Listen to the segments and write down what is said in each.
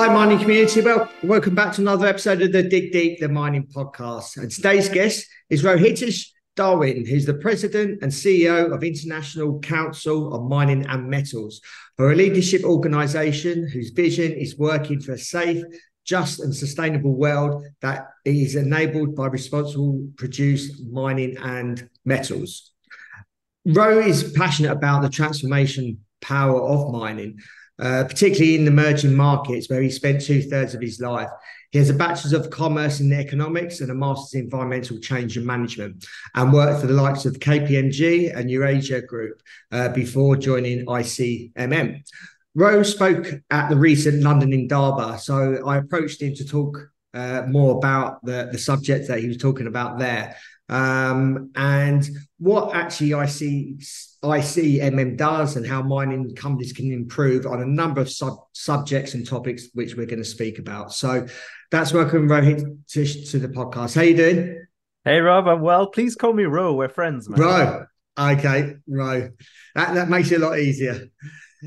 Hi, mining community. Well, welcome back to another episode of the Dig Deep, the mining podcast. And today's guest is Rohitesh Dhawan, who's the president and CEO of International Council on Mining and Metals, for a leadership organization whose vision is working for a safe, just, and sustainable world that is enabled by responsible produced mining and metals. Ro is passionate about the transformation power of mining uh, particularly in the emerging markets where he spent two thirds of his life. He has a Bachelor's of Commerce in Economics and a Master's in Environmental Change and Management, and worked for the likes of KPMG and Eurasia Group uh, before joining ICMM. Rose spoke at the recent London Indaba, so I approached him to talk uh, more about the, the subject that he was talking about there. Um, and what actually I see I see MM does and how mining companies can improve on a number of sub- subjects and topics which we're going to speak about. So that's welcome Rohit to, to the podcast. How you doing? Hey Rob, I'm well. Please call me Ro. We're friends, man. Ro. Okay, Ro. That that makes it a lot easier.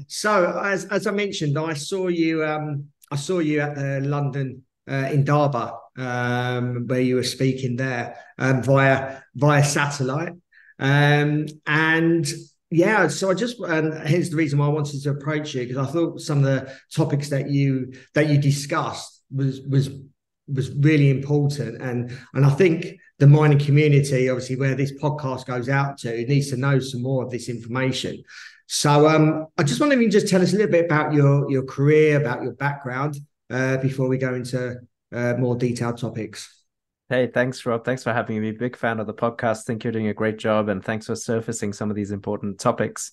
So as as I mentioned, I saw you um I saw you at the London uh, Indaba um, where you were speaking there um, via via satellite. Um, and yeah, so I just and here's the reason why I wanted to approach you because I thought some of the topics that you that you discussed was was was really important and and I think the mining community obviously where this podcast goes out to needs to know some more of this information so um I just wonder if you can just tell us a little bit about your your career about your background uh, before we go into uh, more detailed topics Hey, thanks, Rob. Thanks for having me. Big fan of the podcast. Think you're doing a great job, and thanks for surfacing some of these important topics.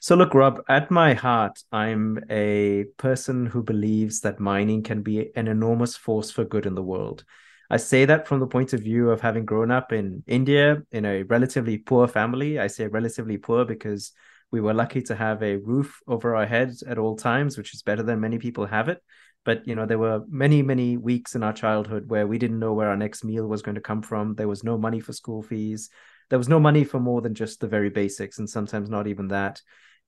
So, look, Rob, at my heart, I'm a person who believes that mining can be an enormous force for good in the world. I say that from the point of view of having grown up in India in a relatively poor family. I say relatively poor because we were lucky to have a roof over our heads at all times, which is better than many people have it but you know there were many many weeks in our childhood where we didn't know where our next meal was going to come from. There was no money for school fees. There was no money for more than just the very basics and sometimes not even that.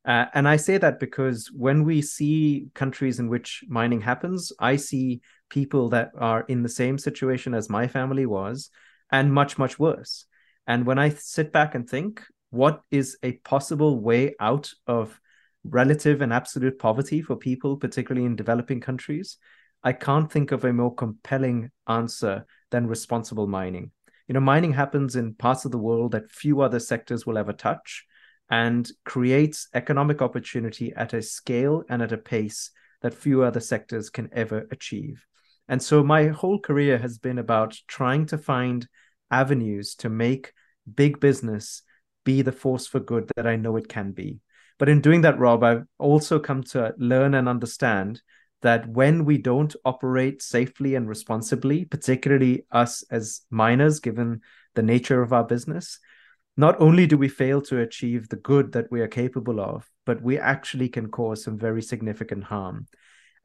Uh, and i say that because when we see countries in which mining happens i see people that are in the same situation as my family was and much much worse. And when i sit back and think what is a possible way out of relative and absolute poverty for people, particularly in developing countries, I can't think of a more compelling answer than responsible mining. You know, mining happens in parts of the world that few other sectors will ever touch and creates economic opportunity at a scale and at a pace that few other sectors can ever achieve. And so my whole career has been about trying to find avenues to make big business be the force for good that I know it can be. But in doing that, Rob, I've also come to learn and understand that when we don't operate safely and responsibly, particularly us as miners, given the nature of our business, not only do we fail to achieve the good that we are capable of, but we actually can cause some very significant harm.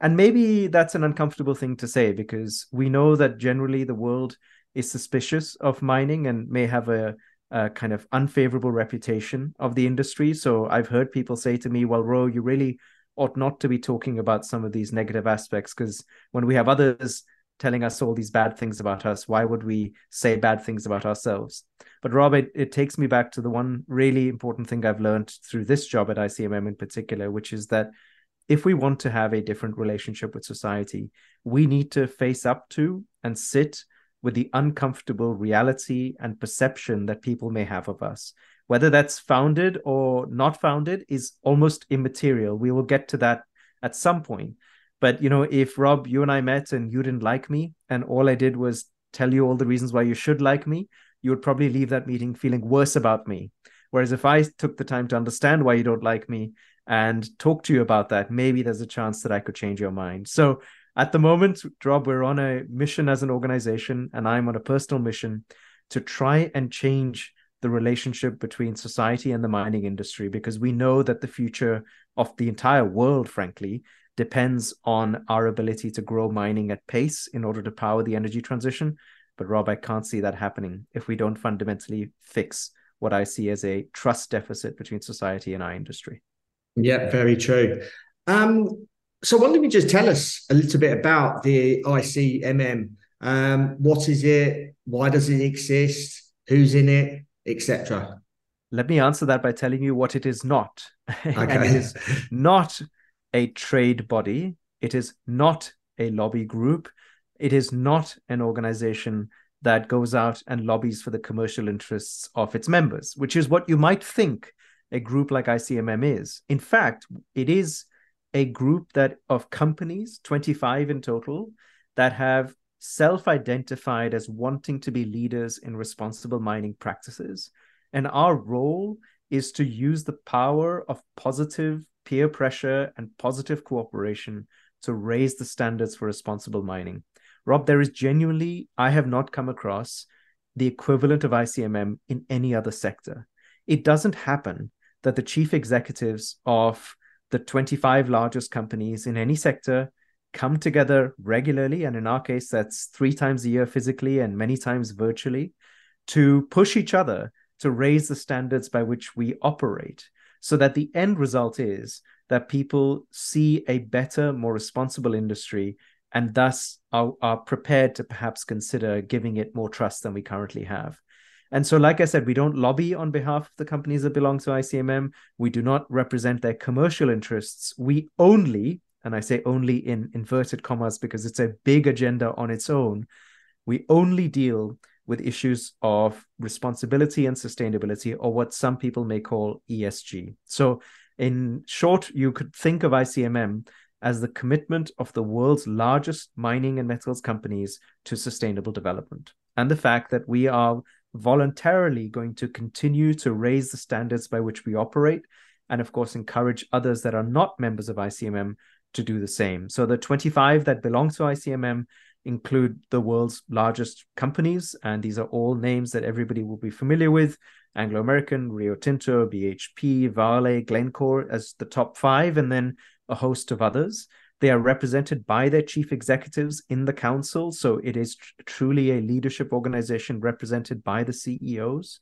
And maybe that's an uncomfortable thing to say because we know that generally the world is suspicious of mining and may have a uh, kind of unfavorable reputation of the industry. So I've heard people say to me, well, Ro, you really ought not to be talking about some of these negative aspects because when we have others telling us all these bad things about us, why would we say bad things about ourselves? But Rob, it, it takes me back to the one really important thing I've learned through this job at ICMM in particular, which is that if we want to have a different relationship with society, we need to face up to and sit with the uncomfortable reality and perception that people may have of us. Whether that's founded or not founded is almost immaterial. We will get to that at some point. But you know, if Rob, you and I met and you didn't like me, and all I did was tell you all the reasons why you should like me, you would probably leave that meeting feeling worse about me. Whereas if I took the time to understand why you don't like me and talk to you about that, maybe there's a chance that I could change your mind. So at the moment, Rob, we're on a mission as an organization, and I'm on a personal mission to try and change the relationship between society and the mining industry because we know that the future of the entire world, frankly, depends on our ability to grow mining at pace in order to power the energy transition. But Rob, I can't see that happening if we don't fundamentally fix what I see as a trust deficit between society and our industry. Yeah, very true. Um, so why don't you just tell us a little bit about the ICMM? Um, what is it? Why does it exist? Who's in it, etc. Let me answer that by telling you what it is not. Okay. it is not a trade body. It is not a lobby group. It is not an organization that goes out and lobbies for the commercial interests of its members, which is what you might think a group like ICMM is. In fact, it is a group that of companies, 25 in total, that have self-identified as wanting to be leaders in responsible mining practices. And our role is to use the power of positive peer pressure and positive cooperation to raise the standards for responsible mining. Rob, there is genuinely, I have not come across the equivalent of ICMM in any other sector. It doesn't happen that the chief executives of the 25 largest companies in any sector come together regularly. And in our case, that's three times a year physically and many times virtually to push each other to raise the standards by which we operate so that the end result is that people see a better, more responsible industry and thus are, are prepared to perhaps consider giving it more trust than we currently have. And so, like I said, we don't lobby on behalf of the companies that belong to ICMM. We do not represent their commercial interests. We only, and I say only in inverted commas because it's a big agenda on its own, we only deal with issues of responsibility and sustainability, or what some people may call ESG. So, in short, you could think of ICMM as the commitment of the world's largest mining and metals companies to sustainable development, and the fact that we are voluntarily going to continue to raise the standards by which we operate, and of course, encourage others that are not members of ICMM to do the same. So, the 25 that belong to ICMM include the world's largest companies, and these are all names that everybody will be familiar with Anglo American, Rio Tinto, BHP, Vale, Glencore as the top five, and then a host of others. They are represented by their chief executives in the council. So it is tr- truly a leadership organization represented by the CEOs.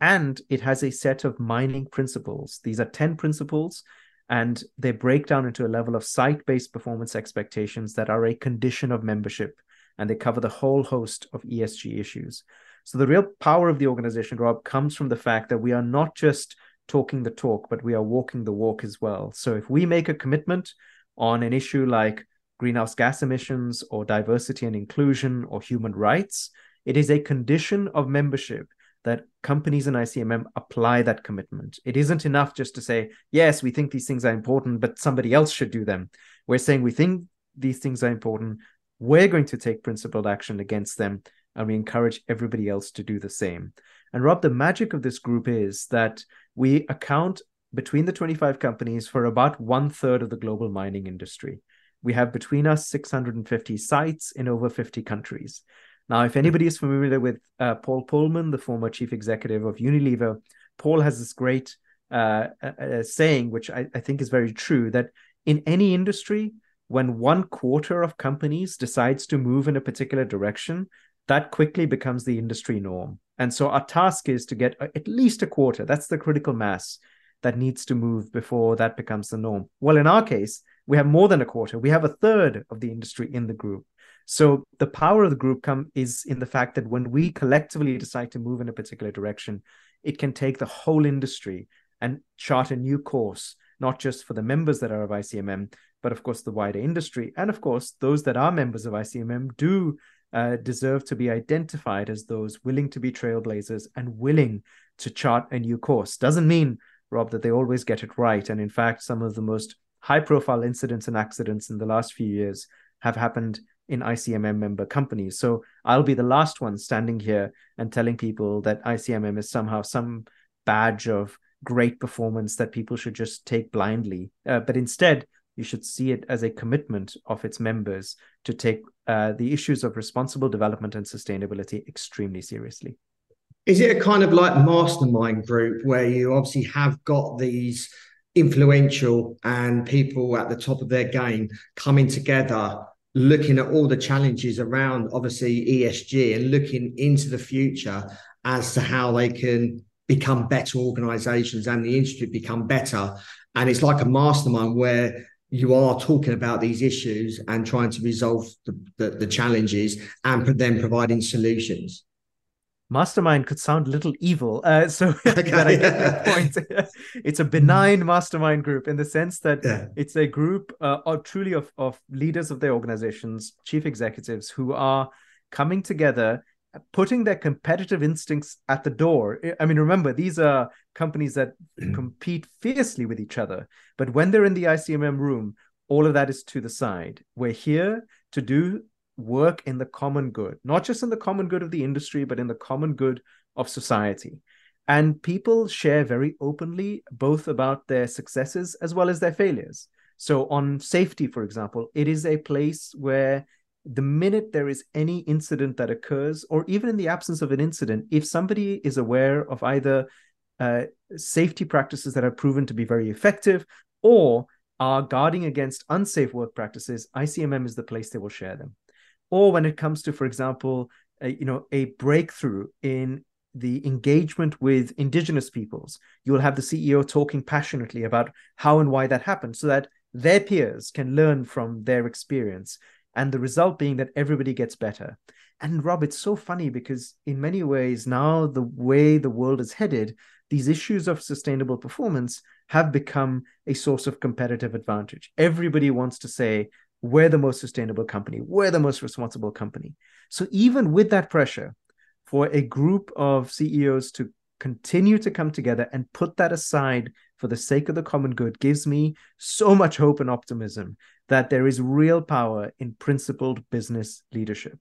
And it has a set of mining principles. These are 10 principles and they break down into a level of site based performance expectations that are a condition of membership and they cover the whole host of ESG issues. So the real power of the organization, Rob, comes from the fact that we are not just talking the talk, but we are walking the walk as well. So if we make a commitment on an issue like greenhouse gas emissions or diversity and inclusion or human rights, it is a condition of membership that companies in ICMM apply that commitment. It isn't enough just to say, yes, we think these things are important, but somebody else should do them. We're saying we think these things are important. We're going to take principled action against them, and we encourage everybody else to do the same. And Rob, the magic of this group is that we account between the 25 companies for about one third of the global mining industry. We have between us 650 sites in over 50 countries. Now, if anybody is familiar with uh, Paul Polman, the former chief executive of Unilever, Paul has this great uh, uh, saying, which I, I think is very true, that in any industry, when one quarter of companies decides to move in a particular direction, that quickly becomes the industry norm. And so our task is to get at least a quarter. That's the critical mass that needs to move before that becomes the norm. Well, in our case, we have more than a quarter. We have a third of the industry in the group. So the power of the group come is in the fact that when we collectively decide to move in a particular direction, it can take the whole industry and chart a new course, not just for the members that are of ICMM, but of course the wider industry. And of course, those that are members of ICMM do uh, deserve to be identified as those willing to be trailblazers and willing to chart a new course. Doesn't mean, Rob, that they always get it right. And in fact, some of the most high profile incidents and accidents in the last few years have happened in ICMM member companies. So I'll be the last one standing here and telling people that ICMM is somehow some badge of great performance that people should just take blindly. Uh, but instead, you should see it as a commitment of its members to take uh, the issues of responsible development and sustainability extremely seriously. Is it a kind of like mastermind group where you obviously have got these influential and people at the top of their game coming together looking at all the challenges around obviously ESG and looking into the future as to how they can become better organizations and the industry become better. And it's like a mastermind where you are talking about these issues and trying to resolve the, the, the challenges and then providing solutions mastermind could sound a little evil. Uh, so okay. I get the point. it's a benign mastermind group in the sense that yeah. it's a group uh, of truly of, of leaders of their organizations, chief executives who are coming together, putting their competitive instincts at the door. I mean, remember, these are companies that mm. compete fiercely with each other. But when they're in the ICMM room, all of that is to the side. We're here to do work in the common good, not just in the common good of the industry, but in the common good of society. And people share very openly both about their successes as well as their failures. So, on safety, for example, it is a place where the minute there is any incident that occurs, or even in the absence of an incident, if somebody is aware of either uh, safety practices that have proven to be very effective or are guarding against unsafe work practices, ICMM is the place they will share them or when it comes to for example a, you know a breakthrough in the engagement with indigenous peoples you'll have the ceo talking passionately about how and why that happened so that their peers can learn from their experience and the result being that everybody gets better. And rob it's so funny because in many ways now the way the world is headed these issues of sustainable performance have become a source of competitive advantage. Everybody wants to say we're the most sustainable company, we're the most responsible company. So, even with that pressure, for a group of CEOs to continue to come together and put that aside for the sake of the common good gives me so much hope and optimism that there is real power in principled business leadership.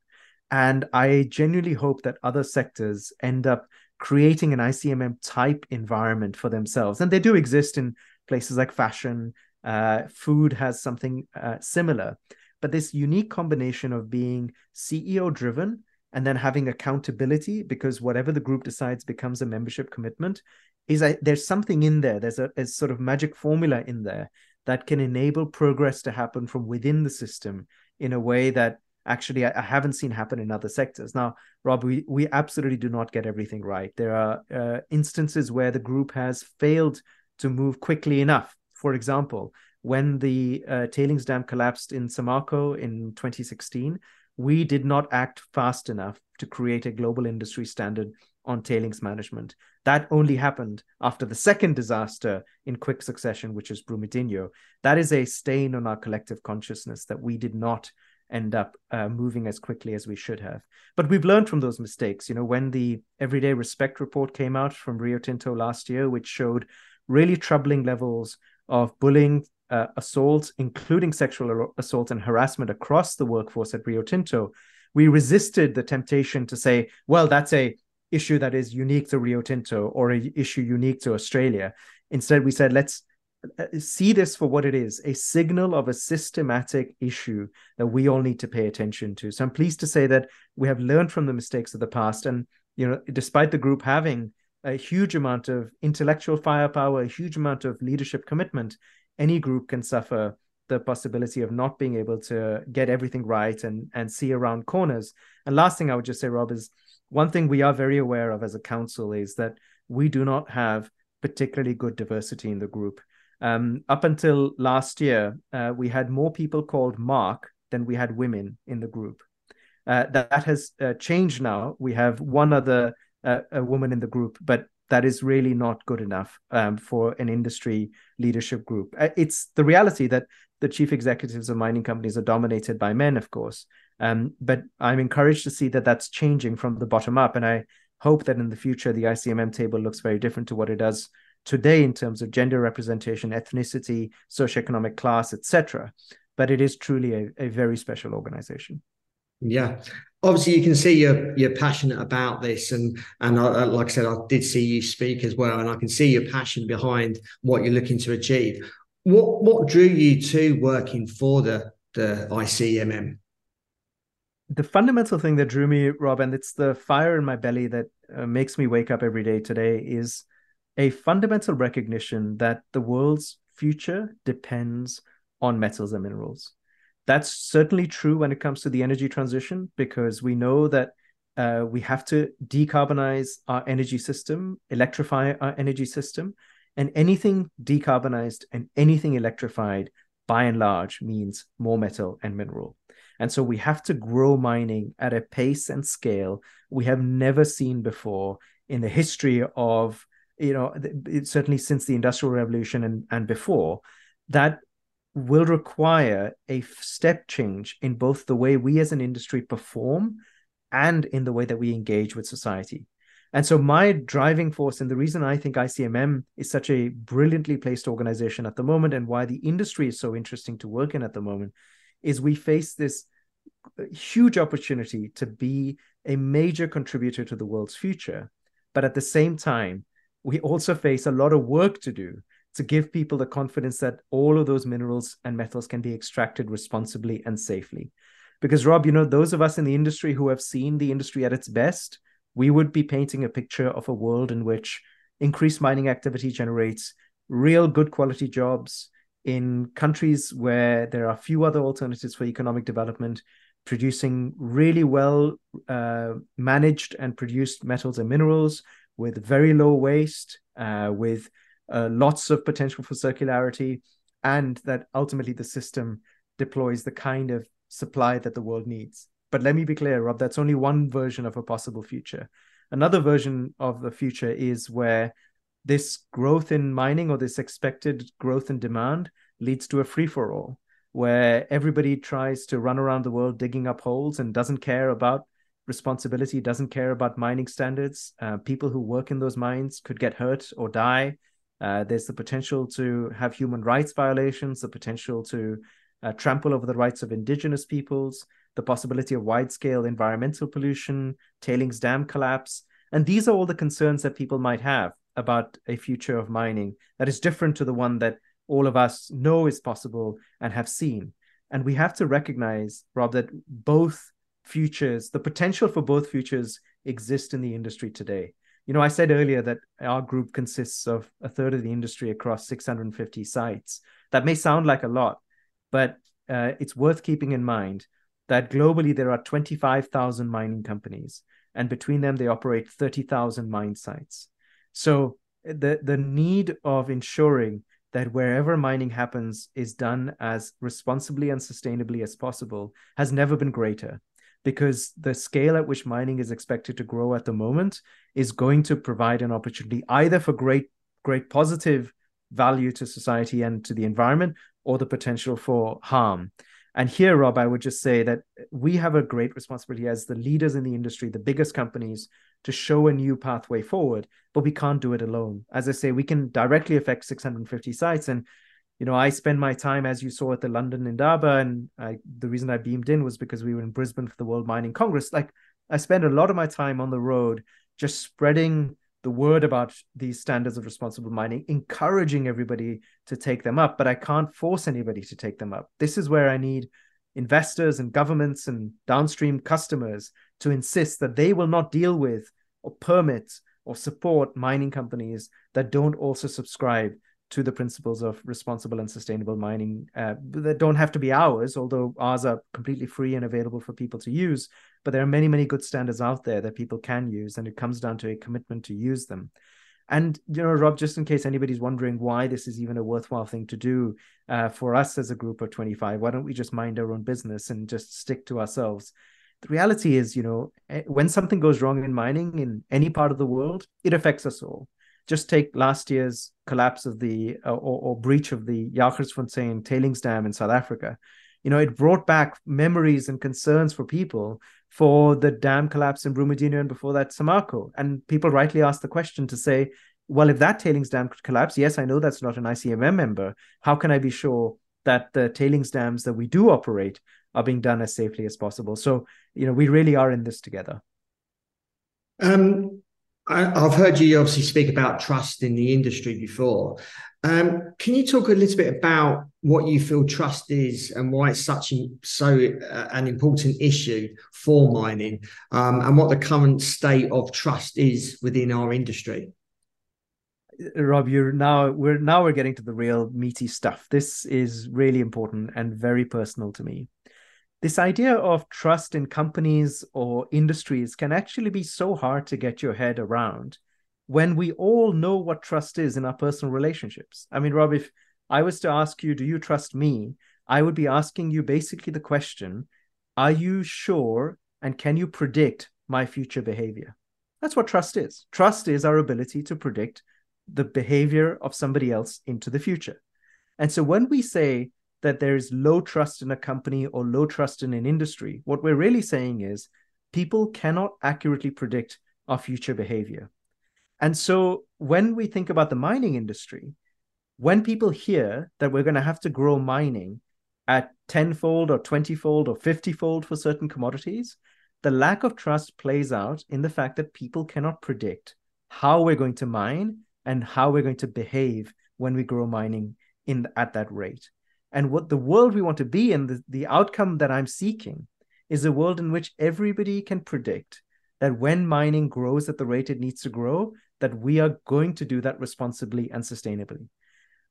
And I genuinely hope that other sectors end up creating an ICMM type environment for themselves. And they do exist in places like fashion, uh, food has something uh, similar. But this unique combination of being CEO driven and then having accountability because whatever the group decides becomes a membership commitment is a, there's something in there. There's a, a sort of magic formula in there that can enable progress to happen from within the system in a way that actually I, I, haven't seen happen in other sectors. Now, Rob, we, we absolutely do not get everything right. There are uh, instances where the group has failed to move quickly enough for example, when the uh, tailings dam collapsed in Samarco in 2016, we did not act fast enough to create a global industry standard on tailings management. That only happened after the second disaster in quick succession, which is Brumadinho. That is a stain on our collective consciousness that we did not end up uh, moving as quickly as we should have. But we've learned from those mistakes. You know, when the Everyday Respect report came out from Rio Tinto last year, which showed really troubling levels of bullying, uh, assault, including sexual assault and harassment across the workforce at Rio Tinto, we resisted the temptation to say, well, that's a issue that is unique to Rio Tinto or a issue unique to Australia. Instead, we said, let's uh, see this for what it is a signal of a systematic issue that we all need to pay attention to. So I'm pleased to say that we have learned from the mistakes of the past. And, you know, despite the group having a huge amount of intellectual firepower, a huge amount of leadership commitment, any group can suffer the possibility of not being able to get everything right and and see around corners. And last thing I would just say, Rob, is one thing we are very aware of as a council is that we do not have particularly good diversity in the group. Um, up until last year, uh, we had more people called Mark than we had women in the group. Uh, that, that, has uh, changed now. We have one other a, woman in the group, but that is really not good enough um, for an industry leadership group. Uh, it's the reality that the chief executives of mining companies are dominated by men, of course. Um, but I'm encouraged to see that that's changing from the bottom up, and I hope that in the future the ICMM table looks very different to what it does today in terms of gender representation, ethnicity, socioeconomic class, etc. But it is truly a, a very special organization. Yeah, obviously you can see you're you're passionate about this, and and I, like I said, I did see you speak as well, and I can see your passion behind what you're looking to achieve. what what drew you to working for the the ICMM? The fundamental thing that drew me, Rob, and it's the fire in my belly that uh, makes me wake up every day today, is a fundamental recognition that the world's future depends on metals and minerals. That's certainly true when it comes to the energy transition, because we know that uh, we have to decarbonize our energy system, electrify our energy system, and anything decarbonized and anything electrified, by and large, means more metal and mineral. And so we have to grow mining at a pace and scale we have never seen before in the history of, you know, certainly since the Industrial Revolution and, and before. That will require a step change in both the way we as an industry perform and in the way that we engage with society. And so, my driving force and the reason I think ICMM is such a brilliantly placed organization at the moment and why the industry is so interesting to work in at the moment is we face this uh, huge opportunity to be a major contributor to the world's future. But at the same time, we also face a lot of work to do to give people the confidence that all of those minerals and metals can be extracted responsibly and safely. Because, Rob, you know, those of us in the industry who have seen the industry at its best, we would be painting a picture of a world in which increased mining activity generates real good quality jobs in countries where there are few other alternatives for economic development, producing really well uh, managed and produced metals and minerals with very low waste, uh, with uh, lots of potential for circularity, and that ultimately the system deploys the kind of supply that the world needs. But let me be clear, Rob, that's only one version of a possible future. Another version of the future is where this growth in mining or this expected growth in demand leads to a free for all, where everybody tries to run around the world digging up holes and doesn't care about responsibility, doesn't care about mining standards. Uh, people who work in those mines could get hurt or die. Uh, there's the potential to have human rights violations, the potential to uh, trample over the rights of indigenous peoples, the possibility of wide scale environmental pollution, tailings dam collapse. And these are all the concerns that people might have about a future of mining that is different to the one that all of us know is possible and have seen. And we have to recognize, Rob, that both futures, the potential for both futures exist in the industry today. You know, I said earlier that our group consists of a third of the industry across 650 sites. That may sound like a lot, but uh, it's worth keeping in mind that globally there are 25,000 mining companies, and between them they operate 30,000 mine sites. So the the need of ensuring that wherever mining happens is done as responsibly and sustainably as possible has never been greater because the scale at which mining is expected to grow at the moment is going to provide an opportunity either for great great positive value to society and to the environment or the potential for harm. And here, Rob, I would just say that we have a great responsibility as the leaders in the industry, the biggest companies, to show a new pathway forward, but we can't do it alone. As I say, we can directly affect 650 sites. And, you know, I spend my time, as you saw at the London Indaba, and I, the reason I beamed in was because we were in Brisbane for the World Mining Congress. Like, I spend a lot of my time on the road just spreading the word about these standards of responsible mining, encouraging everybody to take them up, but I can't force anybody to take them up. This is where I need investors and governments and downstream customers to insist that they will not deal with or permit or support mining companies that don't also subscribe to the principles of responsible and sustainable mining uh, that don't have to be ours, although ours are completely free and available for people to use. But there are many, many good standards out there that people can use, and it comes down to a commitment to use them. And you know, Rob, just in case anybody's wondering why this is even a worthwhile thing to do uh, for us as a group of 25, why don't we just mind our own business and just stick to ourselves? The reality is, you know, eh, when something goes wrong in mining in any part of the world, it affects us all just take last year's collapse of the uh, or, or, breach of the Jagersfontein tailings dam in South Africa. You know, it brought back memories and concerns for people for the dam collapse in Brumadinho and before that Samarco. And people rightly asked the question to say, well, if that tailings dam could collapse, yes, I know that's not an ICMM member. How can I be sure that the tailings dams that we do operate are being done as safely as possible? So, you know, we really are in this together. Um, I, have heard you obviously speak about trust in the industry before. Um, can you talk a little bit about what you feel trust is and why it's such so uh, an important issue for mining, um, and what the current state of trust is within our industry? Rob, you're now we're now we're getting to the real meaty stuff. This is really important and very personal to me. This idea of trust in companies or industries can actually be so hard to get your head around when we all know what trust is in our personal relationships. I mean, Rob, if I was to ask you, do you trust me? I would be asking you basically the question, are you sure and can you predict my future behavior? That's what trust is. Trust is our ability to predict the behavior of somebody else into the future. And so when we say that there is low trust in a company or low trust in an industry, what we're really saying is people cannot accurately predict our future behavior. And so when we think about the mining industry, when people hear that we're going to have to grow mining at tenfold or 20 fold or 50 fold for certain commodities, the lack of trust plays out in the fact that people cannot predict how we're going to mine and how we're going to behave when we grow mining in at that rate. And what the world we want to be in, the, the outcome that I'm seeking, is a world in which everybody can predict that when mining grows at the rate it needs to grow, that we are going to do that responsibly and sustainably.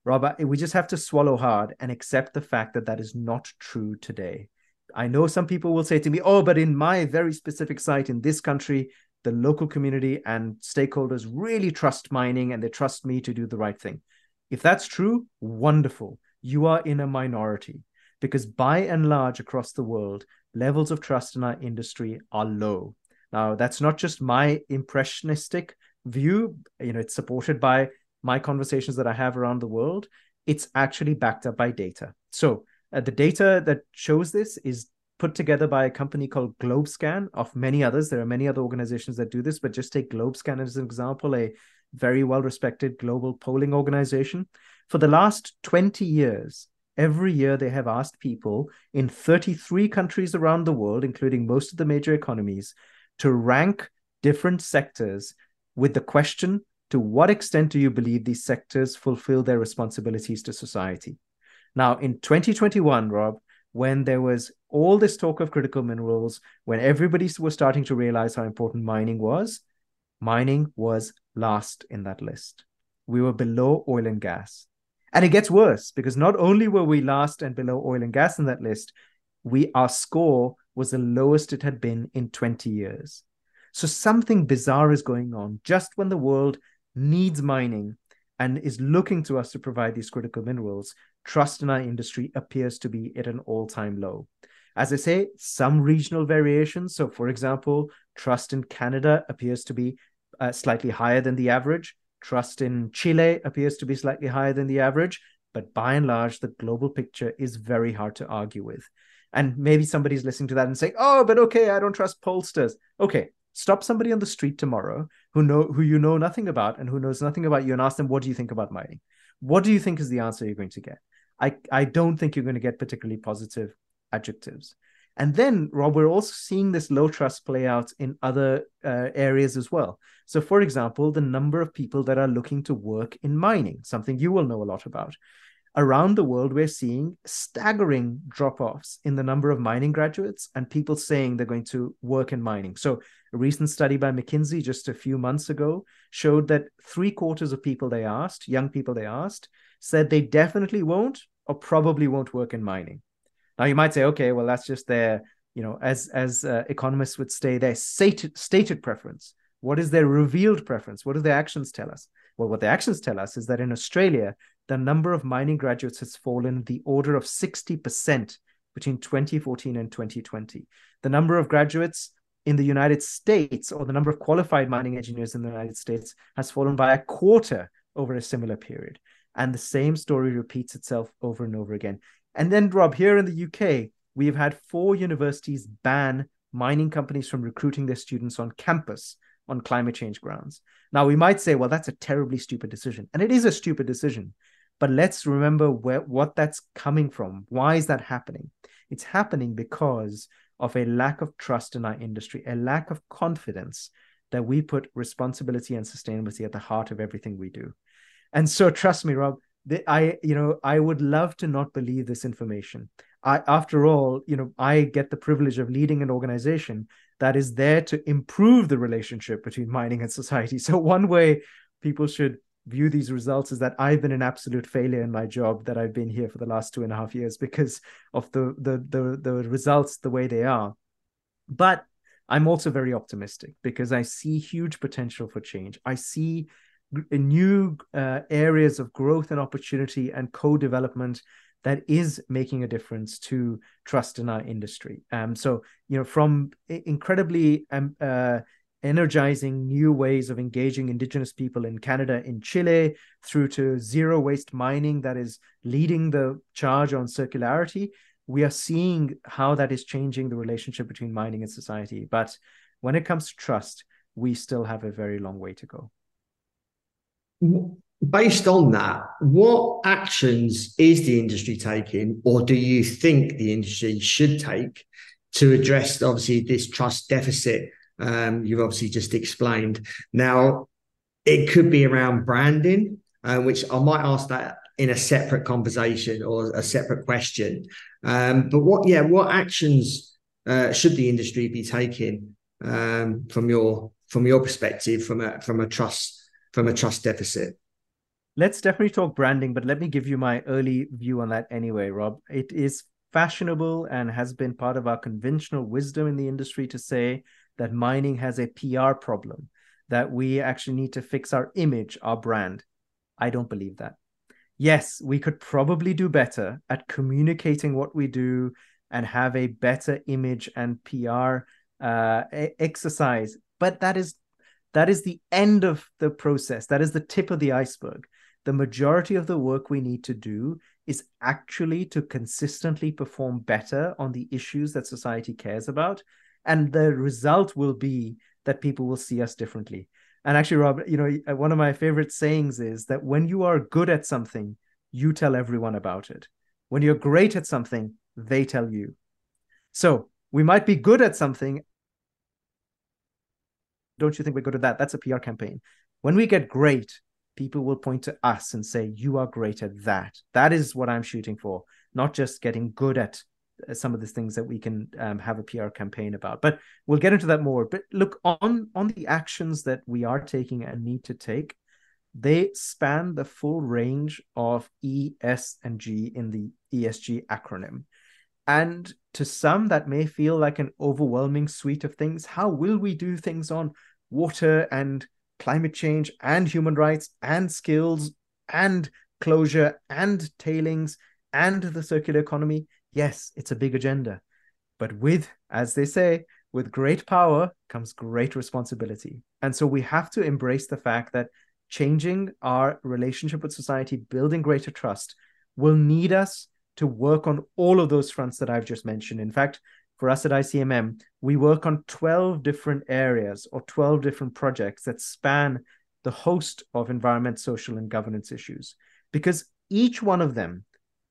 Robert, we just have to swallow hard and accept the fact that that is not true today. I know some people will say to me, oh, but in my very specific site in this country, the local community and stakeholders really trust mining and they trust me to do the right thing. If that's true, wonderful. You are in a minority because by and large across the world, levels of trust in our industry are low. Now, that's not just my impressionistic view, you know, it's supported by my conversations that I have around the world. It's actually backed up by data. So, uh, the data that shows this is put together by a company called GlobeScan, of many others. There are many other organizations that do this, but just take GlobeScan as an example, a very well respected global polling organization. For the last 20 years, every year they have asked people in 33 countries around the world, including most of the major economies, to rank different sectors with the question to what extent do you believe these sectors fulfill their responsibilities to society? Now, in 2021, Rob, when there was all this talk of critical minerals, when everybody was starting to realize how important mining was, mining was last in that list. We were below oil and gas. And it gets worse because not only were we last and below oil and gas in that list, we our score was the lowest it had been in 20 years. So something bizarre is going on just when the world needs mining and is looking to us to provide these critical minerals, trust in our industry appears to be at an all time low. As I say, some regional variations. So, for example, trust in Canada appears to be uh, slightly higher than the average. Trust in Chile appears to be slightly higher than the average. But by and large, the global picture is very hard to argue with. And maybe somebody's listening to that and saying, oh, but okay, I don't trust pollsters. Okay, stop somebody on the street tomorrow who know who you know nothing about and who knows nothing about you and ask them, what do you think about mining? What do you think is the answer you're going to get? I, I don't think you're going to get particularly positive adjectives. And then, Rob, we're also seeing this low trust play out in other uh, areas as well. So, for example, the number of people that are looking to work in mining, something you will know a lot about. Around the world, we're seeing staggering drop offs in the number of mining graduates and people saying they're going to work in mining. So, a recent study by McKinsey just a few months ago showed that three quarters of people they asked, young people they asked, said they definitely won't or probably won't work in mining. Now you might say, okay, well that's just their, you know, as as uh, economists would say, their stated stated preference. What is their revealed preference? What do their actions tell us? Well, what the actions tell us is that in Australia, the number of mining graduates has fallen the order of 60% between 2014 and 2020. The number of graduates in the United States, or the number of qualified mining engineers in the United States, has fallen by a quarter over a similar period. And the same story repeats itself over and over again. And then, Rob, here in the UK, we have had four universities ban mining companies from recruiting their students on campus on climate change grounds. Now, we might say, well, that's a terribly stupid decision. And it is a stupid decision. But let's remember where, what that's coming from. Why is that happening? It's happening because of a lack of trust in our industry, a lack of confidence that we put responsibility and sustainability at the heart of everything we do. And so trust me, Rob, I you know I would love to not believe this information. I after all, you know, I get the privilege of leading an organization that is there to improve the relationship between mining and society. So one way people should view these results is that I've been an absolute failure in my job that I've been here for the last two and a half years because of the the the, the results the way they are. But I'm also very optimistic because I see huge potential for change. I see new uh, areas of growth and opportunity and co-development that is making a difference to trust in our industry. Um, so you know, from incredibly um, uh, energizing new ways of engaging indigenous people in Canada, in Chile, through to zero waste mining that is leading the charge on circularity. We are seeing how that is changing the relationship between mining and society. But when it comes to trust, we still have a very long way to go. Based on that, what actions is the industry taking, or do you think the industry should take to address obviously this trust deficit um, you've obviously just explained. Now, it could be around branding, uh, which I might ask that in a separate conversation or a separate question. Um, but what, yeah, what actions uh, should the industry be taking um, from your from your perspective, from a from a trust from a trust deficit? Let's definitely talk branding, but let me give you my early view on that anyway, Rob. It is fashionable and has been part of our conventional wisdom in the industry to say that mining has a PR problem, that we actually need to fix our image, our brand. I don't believe that. Yes, we could probably do better at communicating what we do and have a better image and PR uh, exercise, but that is that is the end of the process. That is the tip of the iceberg. The majority of the work we need to do is actually to consistently perform better on the issues that society cares about and the result will be that people will see us differently and actually rob you know uh, one of my favorite sayings is that when you are good at something you tell everyone about it when you're great at something they tell you so we might be good at something don't you think we're good at that that's a pr campaign when we get great people will point to us and say you are great at that that is what i'm shooting for not just getting good at uh, some of the things that we can um, have a PR campaign about. But we'll get into that more. But look on on the actions that we are taking and need to take. They span the full range of E, S, and G in the ESG acronym. And to some, that may feel like an overwhelming suite of things. How will we do things on water and climate change and human rights and skills and closure and tailings and the circular economy? Yes, it's a big agenda. But with, as they say, with great power comes great responsibility. And so we have to embrace the fact that changing our relationship with society, building greater trust, will need us to work on all of those fronts that I've just mentioned. In fact, for us at ICMM, we work on 12 different areas or 12 different projects that span the host of environment, social, and governance issues, because each one of them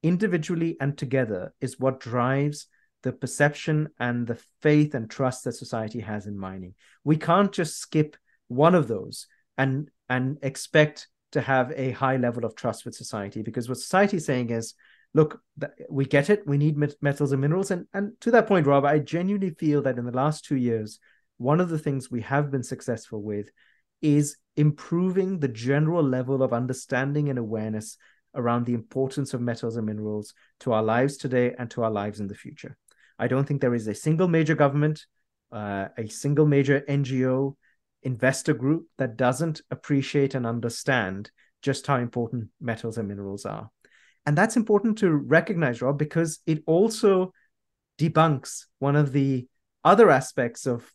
individually and together is what drives the perception and the faith and trust that society has in mining. We can't just skip one of those and and expect to have a high level of trust with society because what society is saying is look we get it we need metals and minerals and and to that point rob i genuinely feel that in the last 2 years one of the things we have been successful with is improving the general level of understanding and awareness around the importance of metals and minerals to our lives today and to our lives in the future. I don't think there is a single major government, uh, a single major NGO, investor group that doesn't appreciate and understand just how important metals and minerals are. And that's important to recognize, Rob, because it also debunks one of the other aspects of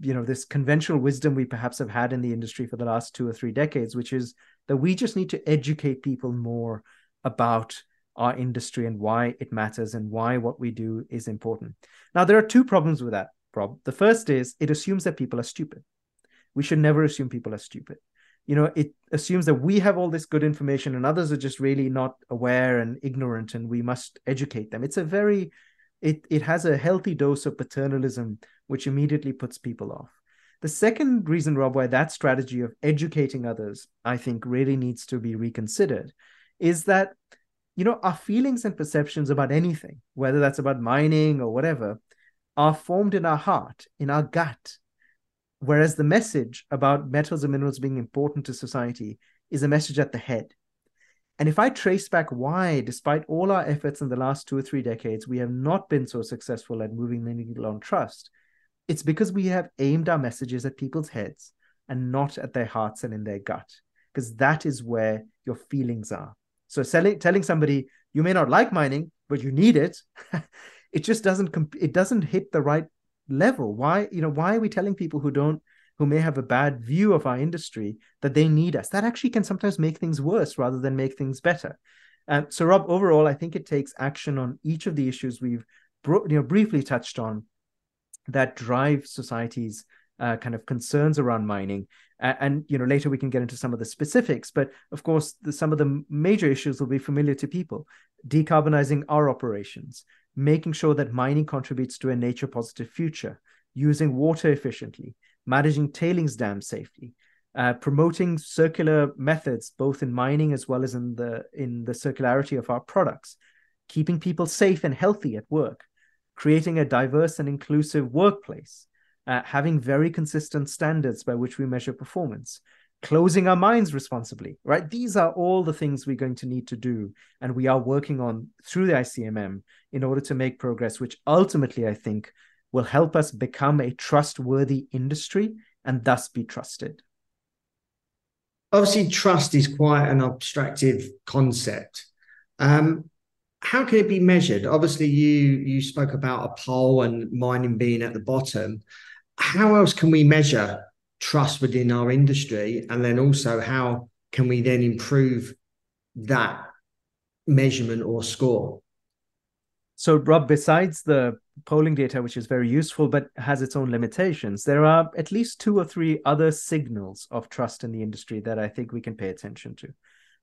you know this conventional wisdom we perhaps have had in the industry for the last two or three decades which is that we just need to educate people more about our industry and why it matters and why what we do is important. Now there are two problems with that Rob. the first is it assumes that people are stupid. We should never assume people are stupid you know it assumes that we have all this good information and others are just really not aware and ignorant and we must educate them it's a very it it has a healthy dose of paternalism which immediately puts people off The second reason, Rob, why that strategy of educating others, I think, really needs to be reconsidered is that, you know, our feelings and perceptions about anything, whether that's about mining or whatever, are formed in our heart, in our gut. Whereas the message about metals and minerals being important to society is a message at the head. And if I trace back why, despite all our efforts in the last two or three decades, we have not been so successful at moving the needle on trust, it's because we have aimed our messages at people's heads and not at their hearts and in their gut, because that is where your feelings are. So selling, telling somebody you may not like mining, but you need it, it just doesn't comp- it doesn't hit the right level. Why you know why are we telling people who don't who may have a bad view of our industry that they need us? That actually can sometimes make things worse rather than make things better. Um, so Rob, overall, I think it takes action on each of the issues we've bro- you know briefly touched on that drive society's uh, kind of concerns around mining. Uh, and you know later we can get into some of the specifics, but of course the, some of the major issues will be familiar to people. Decarbonizing our operations, making sure that mining contributes to a nature positive future, using water efficiently, managing tailings dams safely, uh, promoting circular methods both in mining as well as in the in the circularity of our products, keeping people safe and healthy at work, creating a diverse and inclusive workplace, uh, having very consistent standards by which we measure performance, closing our minds responsibly, right? These are all the things we're going to need to do. And we are working on through the ICMM in order to make progress, which ultimately I think will help us become a trustworthy industry and thus be trusted. Obviously, trust is quite an abstractive concept. Um, how can it be measured? Obviously, you you spoke about a poll and mining being at the bottom. How else can we measure trust within our industry, and then also how can we then improve that measurement or score? So, Rob, besides the polling data, which is very useful but has its own limitations, there are at least two or three other signals of trust in the industry that I think we can pay attention to.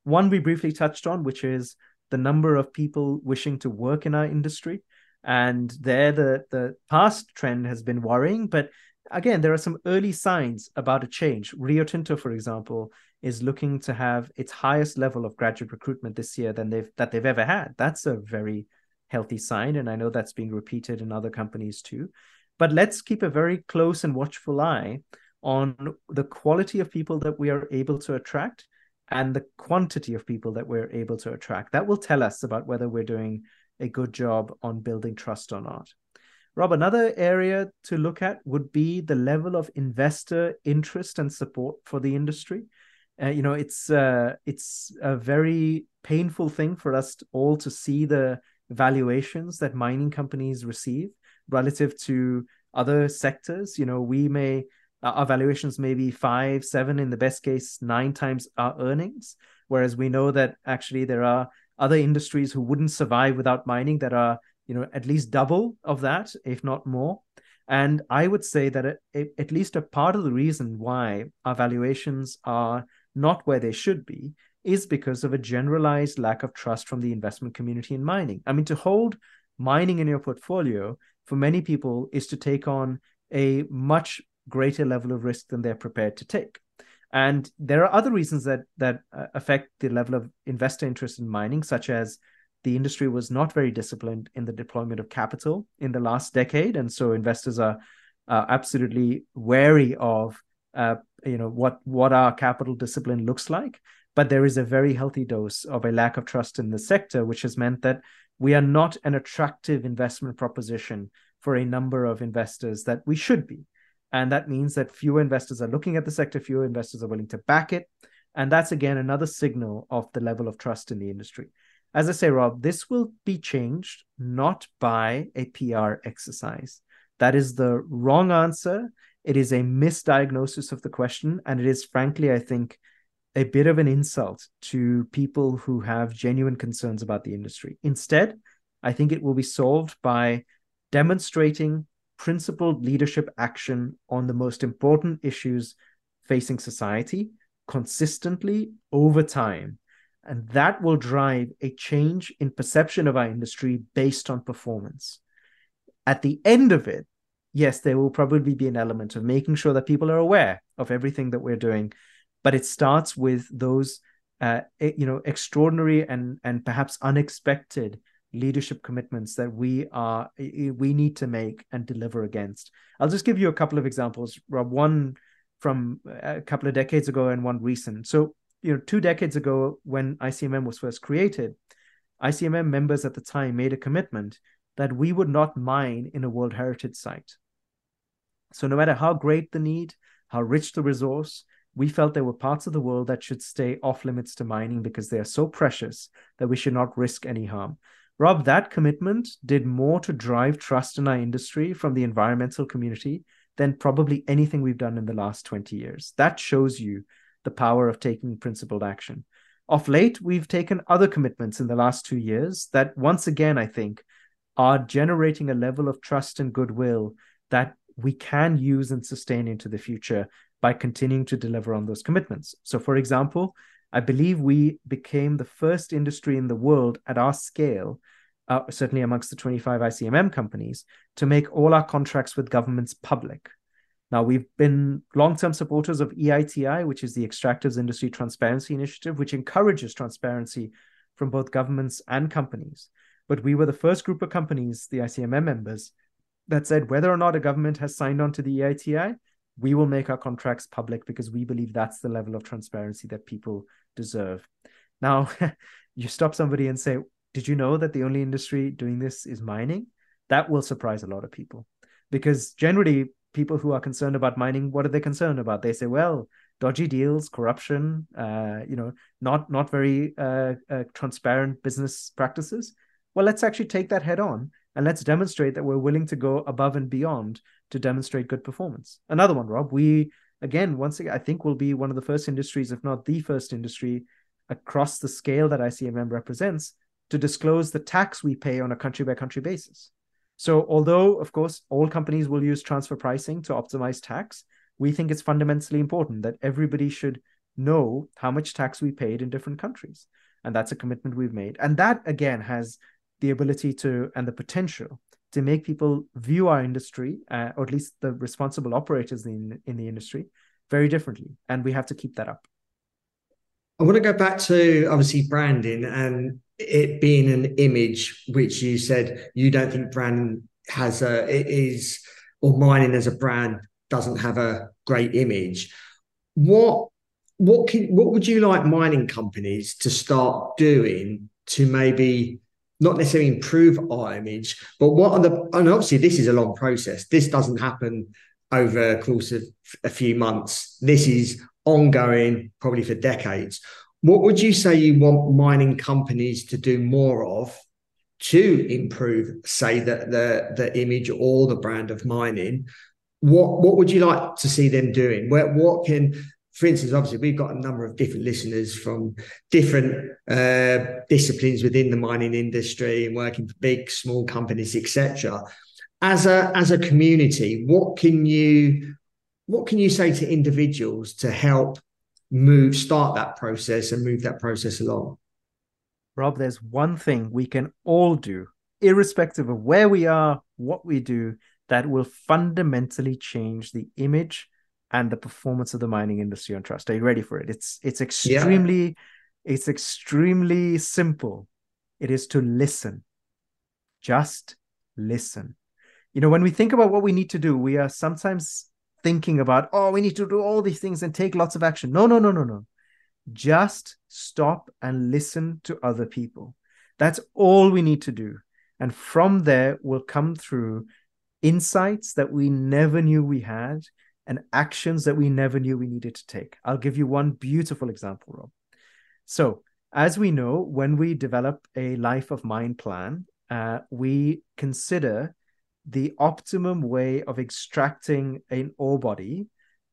One we briefly touched on, which is the number of people wishing to work in our industry. And there, the, the past trend has been worrying, but again, there are some early signs about a change. Rio Tinto, for example, is looking to have its highest level of graduate recruitment this year than they've that they've ever had. That's a very healthy sign, and I know that's being repeated in other companies too. But let's keep a very close and watchful eye on the quality of people that we are able to attract and the quantity of people that we're able to attract. That will tell us about whether we're doing a good job on building trust or not. Rob, another area to look at would be the level of investor interest and support for the industry. Uh, you know, it's uh, it's a very painful thing for us all to see the valuations that mining companies receive relative to other sectors. You know, we may our valuations may be five, seven, in the best case, nine times our earnings. Whereas we know that actually there are other industries who wouldn't survive without mining that are, you know, at least double of that, if not more. And I would say that at least a part of the reason why our valuations are not where they should be is because of a generalized lack of trust from the investment community in mining. I mean, to hold mining in your portfolio for many people is to take on a much greater level of risk than they're prepared to take. And there are other reasons that that uh, affect the level of investor interest in mining, such as the industry was not very disciplined in the deployment of capital in the last decade, and so investors are uh, absolutely wary of uh, you know what what our capital discipline looks like. But there is a very healthy dose of a lack of trust in the sector, which has meant that we are not an attractive investment proposition for a number of investors that we should be. And that means that fewer investors are looking at the sector, fewer investors are willing to back it. And that's again another signal of the level of trust in the industry. As I say, Rob, this will be changed not by a PR exercise. That is the wrong answer. It is a misdiagnosis of the question. And it is, frankly, I think, a bit of an insult to people who have genuine concerns about the industry. Instead, I think it will be solved by demonstrating principled leadership action on the most important issues facing society consistently over time. And that will drive a change in perception of our industry based on performance. At the end of it, yes, there will probably be an element of making sure that people are aware of everything that we're doing, but it starts with those, uh, you know, extraordinary and and perhaps unexpected leadership commitments that we are we need to make and deliver against. I'll just give you a couple of examples, Rob. One from a couple of decades ago and one recent. So, you know, two decades ago when ICMM was first created, ICMM members at the time made a commitment that we would not mine in a World Heritage Site. So, no matter how great the need, how rich the resource, we felt there were parts of the world that should stay off limits to mining because they are so precious that we should not risk any harm. Rob, that commitment did more to drive trust in our industry from the environmental community than probably anything we've done in the last 20 years. That shows you the power of taking principled action. Of late, we've taken other commitments in the last two years that, once again, I think are generating a level of trust and goodwill that we can use and sustain into the future by continuing to deliver on those commitments. So, for example, I believe we became the first industry in the world at our scale, uh, certainly amongst the 25 ICMM companies, to make all our contracts with governments public. Now, we've been long term supporters of EITI, which is the Extractives Industry Transparency Initiative, which encourages transparency from both governments and companies. But we were the first group of companies, the ICMM members, that said whether or not a government has signed on to the EITI, we will make our contracts public because we believe that's the level of transparency that people deserve. Now, you stop somebody and say, Did you know that the only industry doing this is mining? That will surprise a lot of people because generally, people who are concerned about mining, what are they concerned about? They say, Well, dodgy deals, corruption, uh, you know, not not very uh, uh, transparent business practices. Well, let's actually take that head on and let's demonstrate that we're willing to go above and beyond to demonstrate good performance. Another one, Rob, we again, once again, I think will be one of the first industries, if not the first industry across the scale that ICMM represents to disclose the tax we pay on a country by country basis. So, although, of course, all companies will use transfer pricing to optimize tax, we think it's fundamentally important that everybody should know how much tax we paid in different countries. And that's a commitment we've made. And that, again, has the ability to and the potential to make people view our industry, uh, or at least the responsible operators in in the industry, very differently, and we have to keep that up. I want to go back to obviously branding and it being an image, which you said you don't think brand has a it is or mining as a brand doesn't have a great image. What what can what would you like mining companies to start doing to maybe not necessarily improve our image, but what are the and obviously this is a long process. This doesn't happen over a course of a few months. This is ongoing, probably for decades. What would you say you want mining companies to do more of to improve, say, the the, the image or the brand of mining? What what would you like to see them doing? Where what can for instance, obviously, we've got a number of different listeners from different uh, disciplines within the mining industry and working for big, small companies, etc. As a as a community, what can you what can you say to individuals to help move start that process and move that process along? Rob, there's one thing we can all do, irrespective of where we are, what we do, that will fundamentally change the image and the performance of the mining industry on trust. Are you ready for it? It's it's extremely yeah. it's extremely simple. It is to listen. Just listen. You know, when we think about what we need to do, we are sometimes thinking about, oh, we need to do all these things and take lots of action. No, no, no, no, no. Just stop and listen to other people. That's all we need to do. And from there will come through insights that we never knew we had and actions that we never knew we needed to take. I'll give you one beautiful example, Rob. So, as we know, when we develop a life of mind plan, uh, we consider the optimum way of extracting an ore body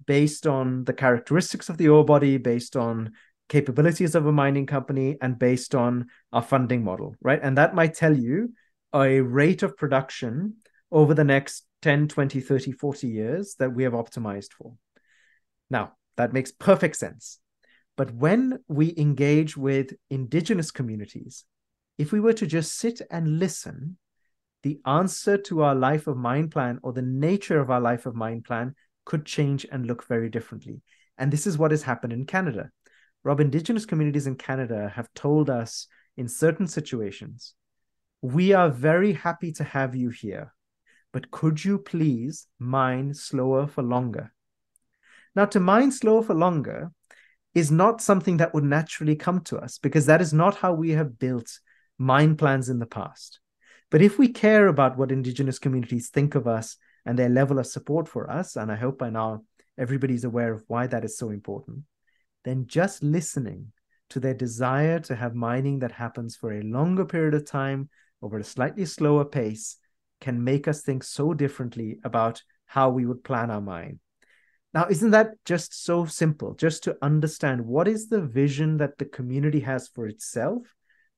based on the characteristics of the ore body, based on capabilities of a mining company, and based on our funding model, right? And that might tell you a rate of production over the next 10, 20, 30, 40 years that we have optimized for. Now, that makes perfect sense. But when we engage with indigenous communities, if we were to just sit and listen, the answer to our life of mine plan or the nature of our life of mine plan could change and look very differently. And this is what has happened in Canada. Rob, Indigenous communities in Canada have told us in certain situations, we are very happy to have you here, but could you please mine slower for longer? Now, to mine slower for longer is not something that would naturally come to us because that is not how we have built mine plans in the past. But if we care about what Indigenous communities think of us and their level of support for us, and I hope by now everybody's aware of why that is so important, then just listening to their desire to have mining that happens for a longer period of time over a slightly slower pace can make us think so differently about how we would plan our mine. Now, isn't that just so simple? Just to understand what is the vision that the community has for itself?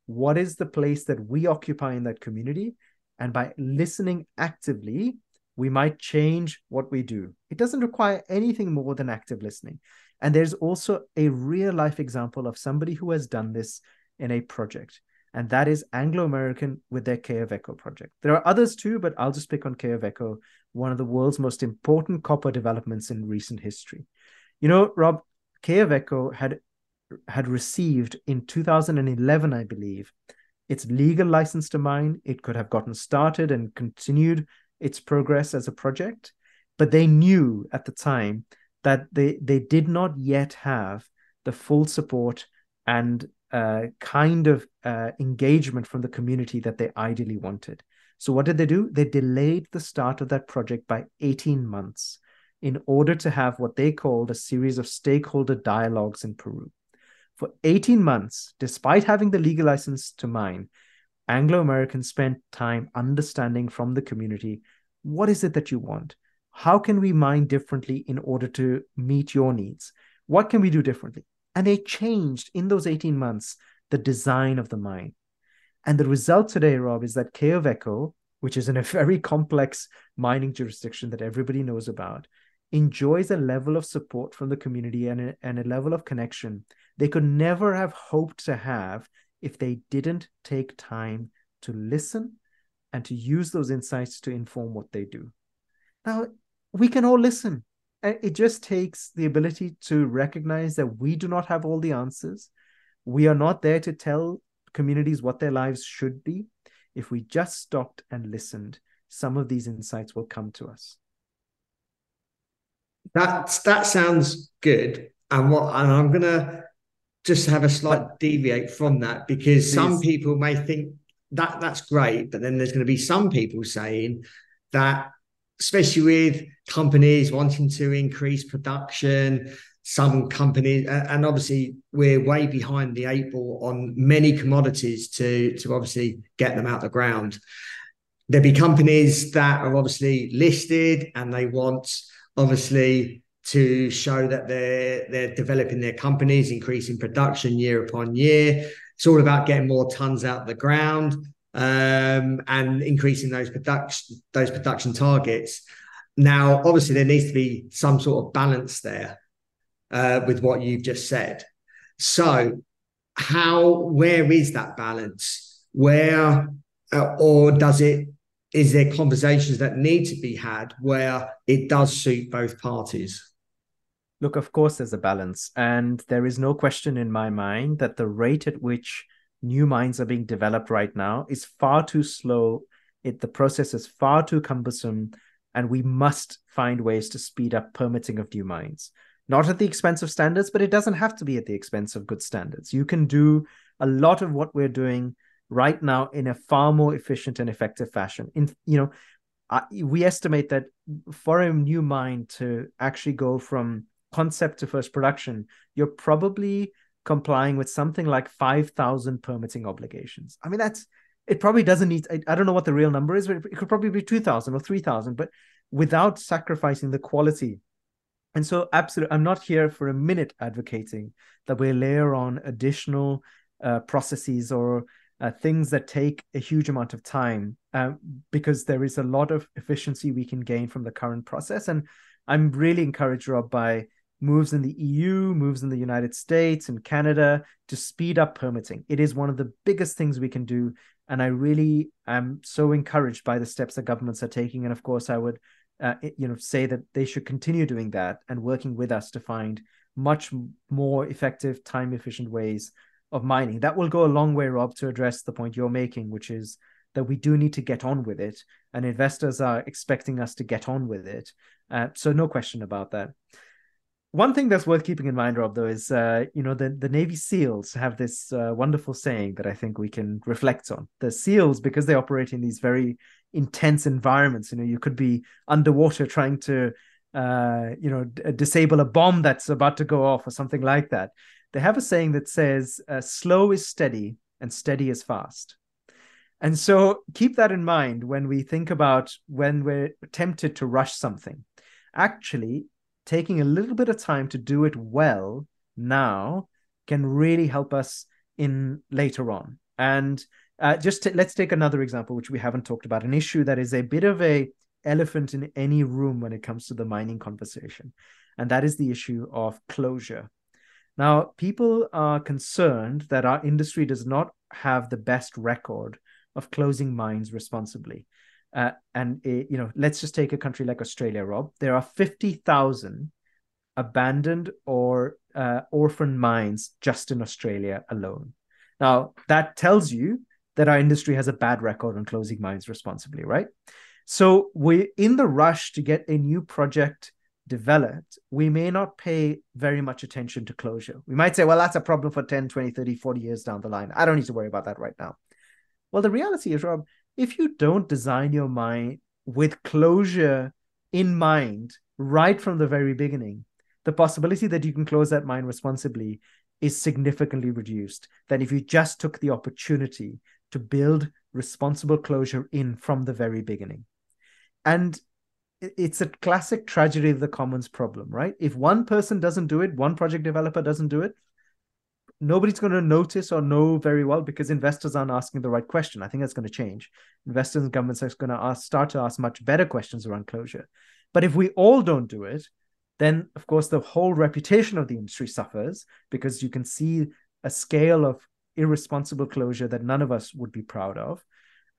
What is the place that we occupy in that community? And by listening actively, we might change what we do. It doesn't require anything more than active listening. And there's also a real life example of somebody who has done this in a project, and that is Anglo American with their Quellaveco project. There are others too, but I'll just pick on Quellaveco, one of the world's most important copper developments in recent history. You know, Rob, Quellaveco had had received in 2011, I believe, its legal license to mine. It could have gotten started and continued its progress as a project, but they knew at the time that they they did not yet have the full support and uh, kind of uh, engagement from the community that they ideally wanted. So what did they do? They delayed the start of that project by 18 months in order to have what they called a series of stakeholder dialogues in Peru. For 18 months, despite having the legal license to mine, Anglo Americans spent time understanding from the community what is it that you want? How can we mine differently in order to meet your needs? What can we do differently? And they changed in those 18 months the design of the mine. And the result today, Rob, is that Quellaveco, which is in a very complex mining jurisdiction that everybody knows about, enjoys a level of support from the community and a, and a level of connection they could never have hoped to have if they didn't take time to listen and to use those insights to inform what they do. Now, we can all listen. Uh, it just takes the ability to recognize that we do not have all the answers. We are not there to tell communities what their lives should be. If we just stopped and listened, some of these insights will come to us. That that sounds good. And what and I'm gonna just have a slight deviate from that because Please. some people may think that that's great, but then there's going to be some people saying that, especially with companies wanting to increase production, some companies, and obviously we're way behind the eight ball on many commodities to to obviously get them out the ground. There'll be companies that are obviously listed and they want obviously to show that they're they're developing their companies, increasing production year upon year. It's all about getting more tons out of the ground um, and increasing those production those production targets. Now, obviously, there needs to be some sort of balance there uh, with what you've just said. So, how where is that balance? Where uh, or does it? Is there conversations that need to be had where it does suit both parties? Look, of course, there's a balance. And there is no question in my mind that the rate at which new mines are being developed right now is far too slow. It, the process is far too cumbersome. And we must find ways to speed up permitting of new mines. Not at the expense of standards, but it doesn't have to be at the expense of good standards. You can do a lot of what we're doing right now in a far more efficient and effective fashion. In you know, I, we estimate that for a new mine to actually go from concept to first production, you're probably complying with something like 5,000 permitting obligations. I mean, that's it probably doesn't need, I, I don't know what the real number is, but it could probably be 2,000 or 3,000, but without sacrificing the quality. And so, absolutely, I'm not here for a minute advocating that we layer on additional uh, processes or uh, things that take a huge amount of time uh, because there is a lot of efficiency we can gain from the current process. And I'm really encouraged, Rob, by moves in the EU, moves in the United States and Canada to speed up permitting. It is one of the biggest things we can do. And I really am so encouraged by the steps that governments are taking. And of course, I would, uh, you know, say that they should continue doing that and working with us to find much more effective, time efficient ways of mining. That will go a long way, Rob, to address the point you're making, which is that we do need to get on with it, and investors are expecting us to get on with it. Uh, so no question about that. One thing that's worth keeping in mind, Rob, though, is uh, you know the the Navy SEALs have this uh, wonderful saying that I think we can reflect on. The SEALs, because they operate in these very intense environments, you know, you could be underwater trying to uh, you know d- disable a bomb that's about to go off or something like that. They have a saying that says, uh, "Slow is steady, and steady is fast." And so keep that in mind when we think about when we're tempted to rush something. Actually, taking a little bit of time to do it well now can really help us in later on. And uh, just to, let's take another example, which we haven't talked about, an issue that is a bit of a elephant in any room when it comes to the mining conversation, and that is the issue of closure. Now, people are concerned that our industry does not have the best record of closing mines responsibly. Uh, and it, you know, let's just take a country like Australia, Rob. There are fifty thousand abandoned or uh, orphan mines just in Australia alone. Now, that tells you that our industry has a bad record on closing mines responsibly, right? So we're in the rush to get a new project developed, we may not pay very much attention to closure. We might say, well, that's a problem for 10, 20, 30, 40 years down the line. I don't need to worry about that right now. Well, the reality is, Rob, if you don't design your mind with closure in mind right from the very beginning, the possibility that you can close that mine responsibly is significantly reduced than if you just took the opportunity to build responsible closure in from the very beginning. And it's a classic tragedy of the commons problem, right? If one person doesn't do it, one project developer doesn't do it, nobody's going to notice or know very well because investors aren't asking the right question. I think that's going to change. Investors and governments are going to ask, start to ask much better questions around closure. But if we all don't do it, then of course the whole reputation of the industry suffers because you can see a scale of irresponsible closure that none of us would be proud of.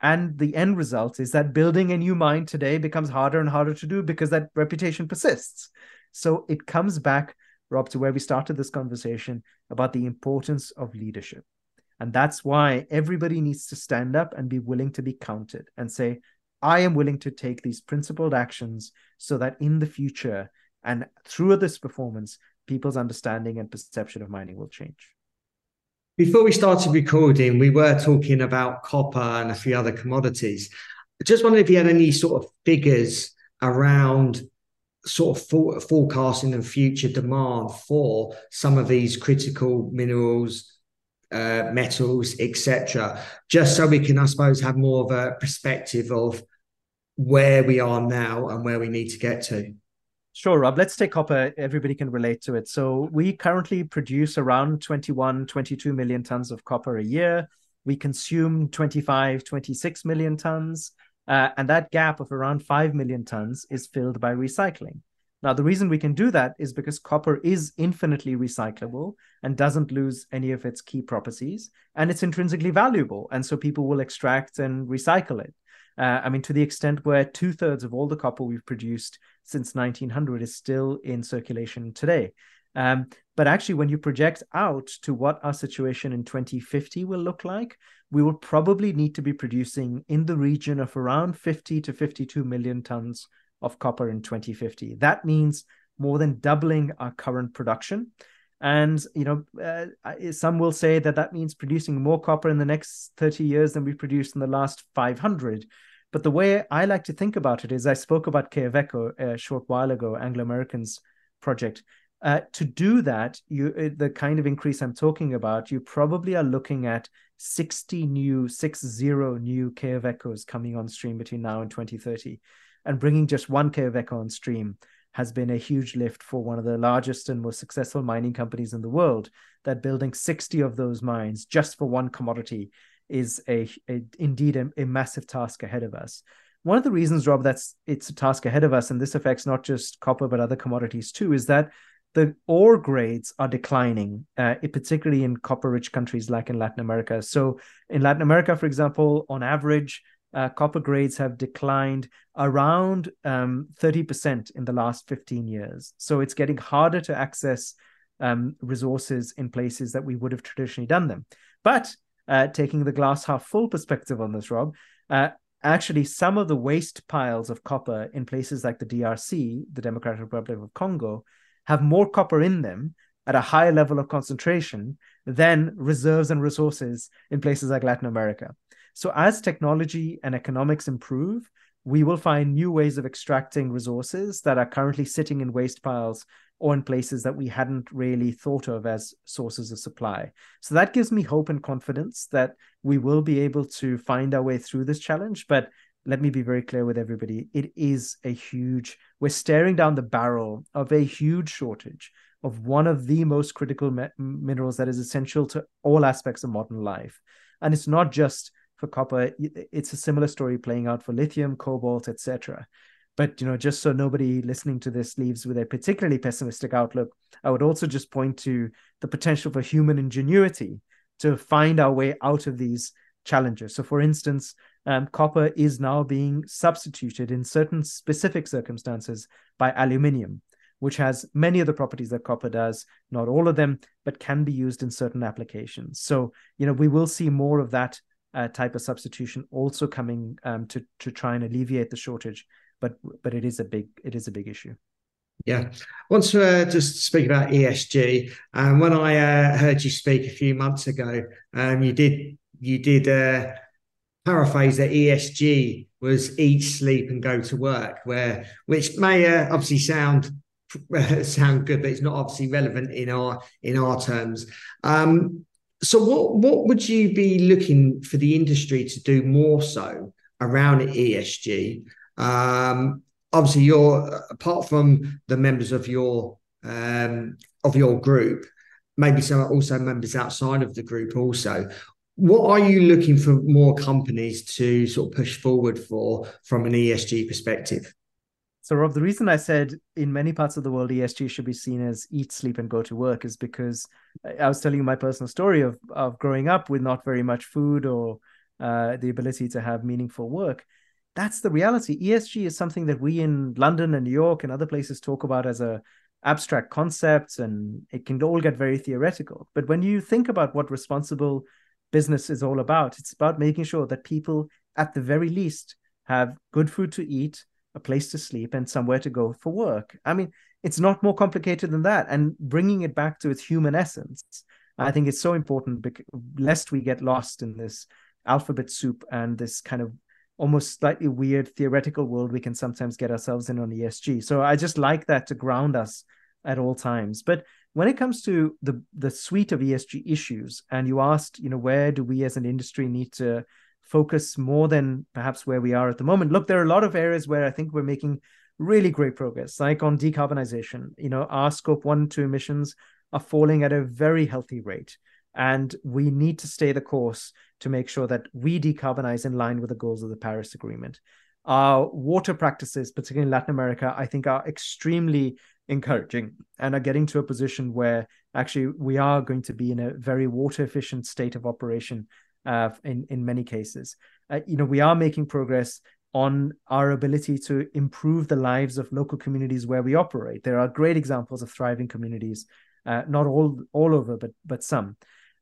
And the end result is that building a new mind today becomes harder and harder to do because that reputation persists. So it comes back Rob, to where we started this conversation about the importance of leadership. And that's why everybody needs to stand up and be willing to be counted and say, I am willing to take these principled actions so that in the future and through this performance, people's understanding and perception of mining will change. Before we started recording, we were talking about copper and a few other commodities. I just wondered if you had any sort of figures around sort of for, forecasting and future demand for some of these critical minerals, uh, metals, etc. Just so we can, I suppose, have more of a perspective of where we are now and where we need to get to. Sure, Rob. Let's take copper. Everybody can relate to it. So we currently produce around 21, 22 million tons of copper a year. We consume 25, 26 million tons. Uh, and that gap of around 5 million tons is filled by recycling. Now, the reason we can do that is because copper is infinitely recyclable and doesn't lose any of its key properties, and it's intrinsically valuable. And so people will extract and recycle it. Uh, I mean, to the extent where two thirds of all the copper we've produced since 1900 is still in circulation today. Um, but actually, when you project out to what our situation in 2050 will look like, we will probably need to be producing in the region of around 50 to 52 million tons of copper in 2050. That means more than doubling our current production. And you know, uh, some will say that that means producing more copper in the next 30 years than we produced in the last 500. But the way I like to think about it is, I spoke about Quellaveco a short while ago, Anglo American's project. Uh, to do that, you uh, the kind of increase I'm talking about, you probably are looking at 60 new, six zero new Quellavecos coming on stream between now and 2030. And bringing just one Quellaveco on stream has been a huge lift for one of the largest and most successful mining companies in the world. That building 60 of those mines just for one commodity is a, a indeed a, a massive task ahead of us. One of the reasons, Rob, that's it's a task ahead of us, and this affects not just copper but other commodities too, is that the ore grades are declining, uh, particularly in copper rich countries like in Latin America. So, in Latin America, for example, on average, uh, copper grades have declined around um, 30% in the last 15 years. So, it's getting harder to access um, resources in places that we would have traditionally done them. But uh, taking the glass half full perspective on this, Rob, uh, actually, some of the waste piles of copper in places like the DRC, the Democratic Republic of Congo, have more copper in them at a higher level of concentration than reserves and resources in places like Latin America. So, as technology and economics improve, we will find new ways of extracting resources that are currently sitting in waste piles or in places that we hadn't really thought of as sources of supply. So that gives me hope and confidence that we will be able to find our way through this challenge. But let me be very clear with everybody it is a huge we're staring down the barrel of a huge shortage of one of the most critical me- minerals that is essential to all aspects of modern life and it's not just for copper it's a similar story playing out for lithium cobalt etc but you know just so nobody listening to this leaves with a particularly pessimistic outlook i would also just point to the potential for human ingenuity to find our way out of these challenges so for instance um, copper is now being substituted in certain specific circumstances by aluminium, which has many of the properties that copper does, not all of them, but can be used in certain applications. So, you know, we will see more of that uh, type of substitution also coming um, to to try and alleviate the shortage. But but it is a big it is a big issue. Yeah. I want to uh, just speak about ESG. Um, when I uh, heard you speak a few months ago, um, you did you did uh, paraphrase that ESG was eat, sleep, and go to work, where which may uh, obviously sound sound good, but it's not obviously relevant in our in our terms. Um, so, what what would you be looking for the industry to do more so around ESG? Um, obviously, you're apart from the members of your um, of your group, maybe some also members outside of the group also what are you looking for more companies to sort of push forward for from an ESG perspective? So, Rob, the reason I said in many parts of the world ESG should be seen as eat, sleep, and go to work is because I was telling you my personal story of of growing up with not very much food or uh, the ability to have meaningful work. That's the reality. ESG is something that we in London and New York and other places talk about as a abstract concept, and it can all get very theoretical. But when you think about what responsible business is all about. It's about making sure that people, at the very least, have good food to eat, a place to sleep, and somewhere to go for work. I mean, it's not more complicated than that. And bringing it back to its human essence, I think it's so important because, lest we get lost in this alphabet soup and this kind of almost slightly weird theoretical world we can sometimes get ourselves in on ESG. So I just like that to ground us at all times. But when it comes to the the suite of ESG issues, and you asked, you know, where do we as an industry need to focus more than perhaps where we are at the moment? Look, there are a lot of areas where I think we're making really great progress, like on decarbonization. You know, our scope one and two emissions are falling at a very healthy rate. And we need to stay the course to make sure that we decarbonize in line with the goals of the Paris Agreement. Our water practices, particularly in Latin America, I think are extremely encouraging and are getting to a position where actually we are going to be in a very water efficient state of operation uh, in in many cases. Uh, you know, we are making progress on our ability to improve the lives of local communities where we operate. There are great examples of thriving communities, uh, not all all over, but but some.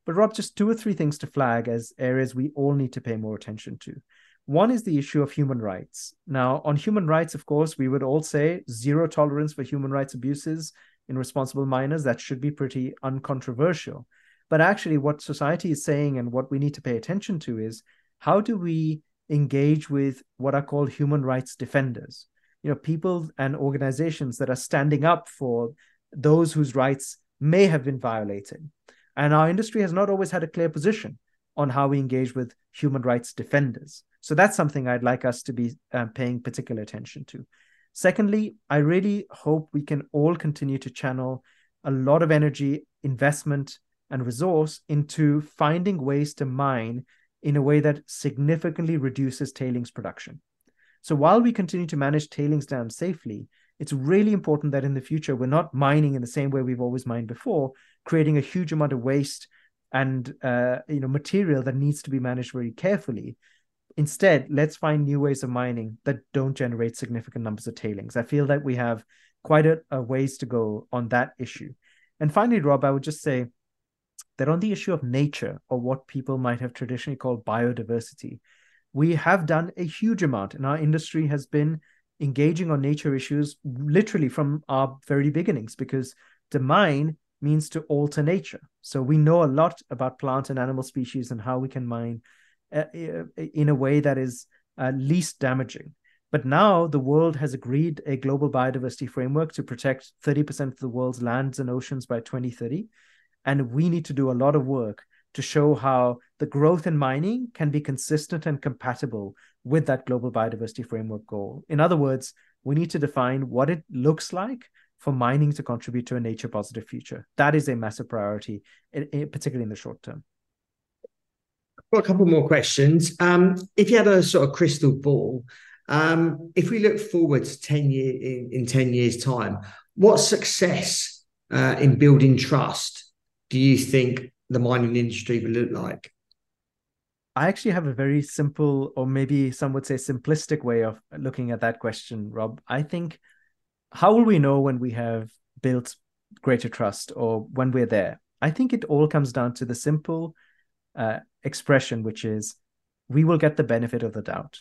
But Rob, just two or three things to flag as areas we all need to pay more attention to. One is the issue of human rights. Now, on human rights, of course, we would all say zero tolerance for human rights abuses in responsible miners. That should be pretty uncontroversial. But actually, what society is saying and what we need to pay attention to is how do we engage with what are called human rights defenders? You know, people and organizations that are standing up for those whose rights may have been violated. And our industry has not always had a clear position on how we engage with human rights defenders. So that's something I'd like us to be uh, paying particular attention to. Secondly, I really hope we can all continue to channel a lot of energy, investment, and resource into finding ways to mine in a way that significantly reduces tailings production. So while we continue to manage tailings dams safely, it's really important that in the future we're not mining in the same way we've always mined before, creating a huge amount of waste and uh, you know material that needs to be managed very carefully. Instead, let's find new ways of mining that don't generate significant numbers of tailings. I feel that we have quite a, a ways to go on that issue. And finally, Rob, I would just say that on the issue of nature or what people might have traditionally called biodiversity, we have done a huge amount, and our industry has been engaging on nature issues literally from our very beginnings because to mine means to alter nature. So we know a lot about plant and animal species and how we can mine uh, uh, in a way that is uh, least damaging. But now the world has agreed a global biodiversity framework to protect 30% of the world's lands and oceans by 2030. And we need to do a lot of work to show how the growth in mining can be consistent and compatible with that global biodiversity framework goal. In other words, we need to define what it looks like for mining to contribute to a nature positive future. That is a massive priority, particularly in the short term. Got a couple more questions. Um, if you had a sort of crystal ball, um, if we look forward to 10 year in, in 10 years time, what success uh, in building trust do you think the mining industry will look like? I actually have a very simple, or maybe some would say simplistic way of looking at that question, Rob. I think how will we know when we have built greater trust or when we're there? I think it all comes down to the simple uh, expression, which is we will get the benefit of the doubt.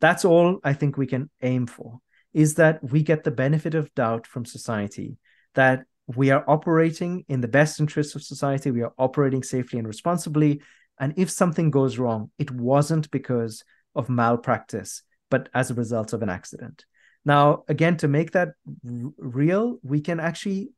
That's all I think we can aim for, is that we get the benefit of doubt from society, that we are operating in the best interests of society, we are operating safely and responsibly. And if something goes wrong, it wasn't because of malpractice, but as a result of an accident. Now, again, to make that r- real, we can actually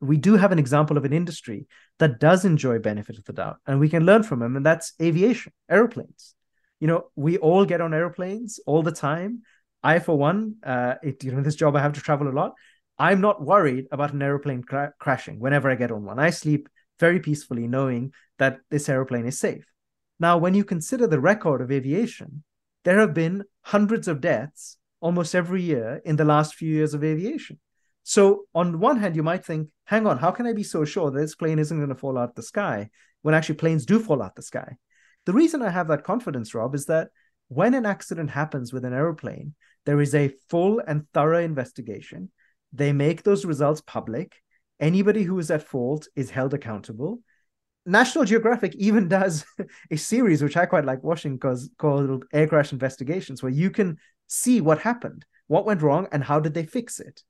we do have an example of an industry that does enjoy benefit of the doubt, and we can learn from them, and that's aviation, airplanes. You know, we all get on airplanes all the time. I, for one, uh, it, you know, this job I have to travel a lot. I'm not worried about an airplane cra- crashing whenever I get on one. I sleep very peacefully knowing that this airplane is safe. Now, when you consider the record of aviation, there have been hundreds of deaths almost every year in the last few years of aviation. So, on one hand, you might think, hang on, how can I be so sure that this plane isn't going to fall out of the sky when actually planes do fall out of the sky? The reason I have that confidence, Rob, is that when an accident happens with an aeroplane, there is a full and thorough investigation. They make those results public. Anybody who is at fault is held accountable. National Geographic even does a series, which I quite like watching, cause, called Air Crash Investigations, where you can see what happened, what went wrong, and how did they fix it.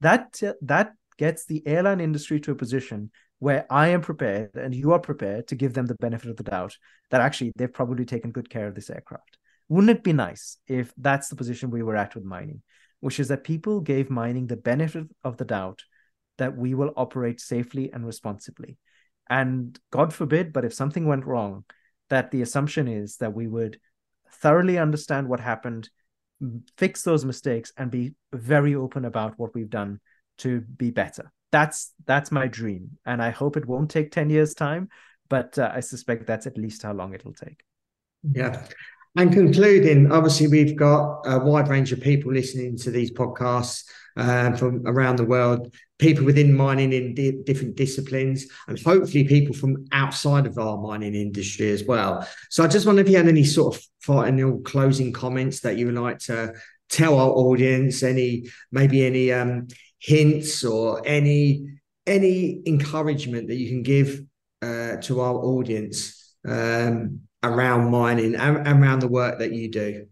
That that gets the airline industry to a position where I am prepared and you are prepared to give them the benefit of the doubt that actually they've probably taken good care of this aircraft. Wouldn't it be nice if that's the position we were at with mining, which is that people gave mining the benefit of the doubt that we will operate safely and responsibly? And God forbid, but if something went wrong, that the assumption is that we would thoroughly understand what happened, fix those mistakes, and be very open about what we've done to be better. That's that's my dream, and I hope it won't take ten years' time, but uh, I suspect that's at least how long it'll take. Yeah, and concluding, obviously, we've got a wide range of people listening to these podcasts um, from around the world, people within mining in di- different disciplines, and hopefully people from outside of our mining industry as well. So I just wonder if you had any sort of final closing comments that you would like to tell our audience, any maybe any um, hints or any any encouragement that you can give uh, to our audience um, around mining and around the work that you do?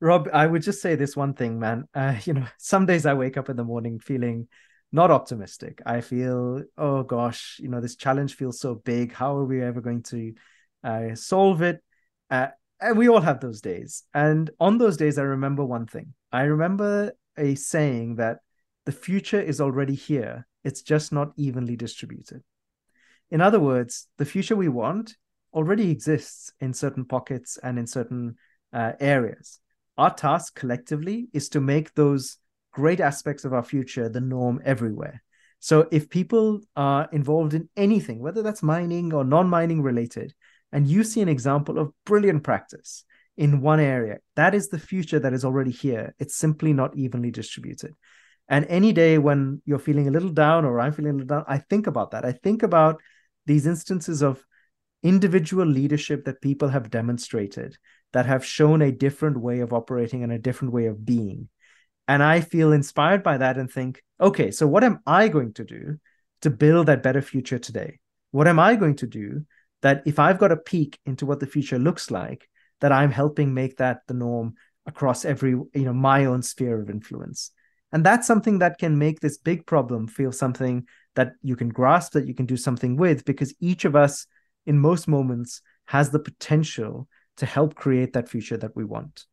Rob, I would just say this one thing, man. Uh, you know, some days I wake up in the morning feeling not optimistic. I feel, oh gosh, you know, this challenge feels so big. How are we ever going to uh, solve it? Uh, and we all have those days. And on those days, I remember one thing. I remember a saying that the future is already here. It's just not evenly distributed. In other words, the future we want already exists in certain pockets and in certain uh, areas. Our task collectively is to make those great aspects of our future the norm everywhere. So if people are involved in anything, whether that's mining or non mining related, and you see an example of brilliant practice in one area. That is the future that is already here. It's simply not evenly distributed. And any day when you're feeling a little down or I'm feeling a little down, I think about that. I think about these instances of individual leadership that people have demonstrated that have shown a different way of operating and a different way of being. And I feel inspired by that and think, okay, so what am I going to do to build that better future today? What am I going to do that if I've got a peek into what the future looks like, that I'm helping make that the norm across every, you know, my own sphere of influence. And that's something that can make this big problem feel something that you can grasp, that you can do something with, because each of us in most moments has the potential to help create that future that we want.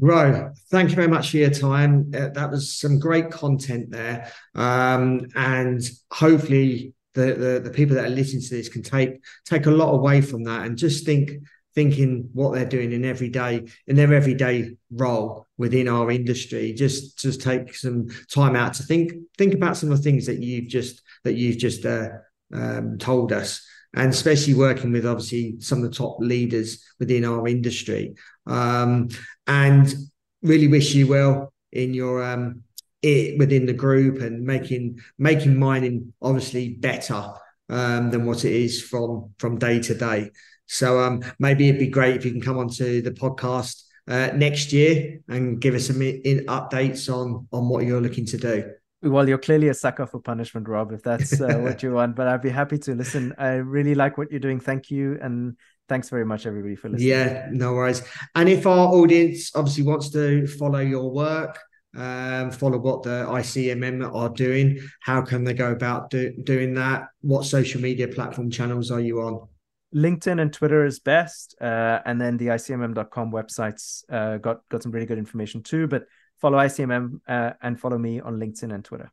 Right. Thank you very much for your time. Uh, that was some great content there. Um, and hopefully the, the, the people that are listening to this can take take a lot away from that and just think thinking what they're doing in everyday in their everyday role within our industry just just take some time out to think think about some of the things that you've just that you've just uh, um, told us and especially working with obviously some of the top leaders within our industry um, and really wish you well in your um, it within the group and making making mining obviously better um, than what it is from from day to day. So um, maybe it'd be great if you can come onto the podcast uh, next year and give us some in, updates on on what you're looking to do. Well, you're clearly a sucker for punishment, Rob, if that's uh, what you want. But I'd be happy to listen. I really like what you're doing. Thank you. And thanks very much, everybody, for listening. Yeah, no worries. And if our audience obviously wants to follow your work, um, follow what the ICMM are doing. How can they go about do, doing that? What social media platform channels are you on? LinkedIn and Twitter is best, uh, and then the ICMM.com websites uh, got got some really good information too. But follow ICMM uh, and follow me on LinkedIn and Twitter.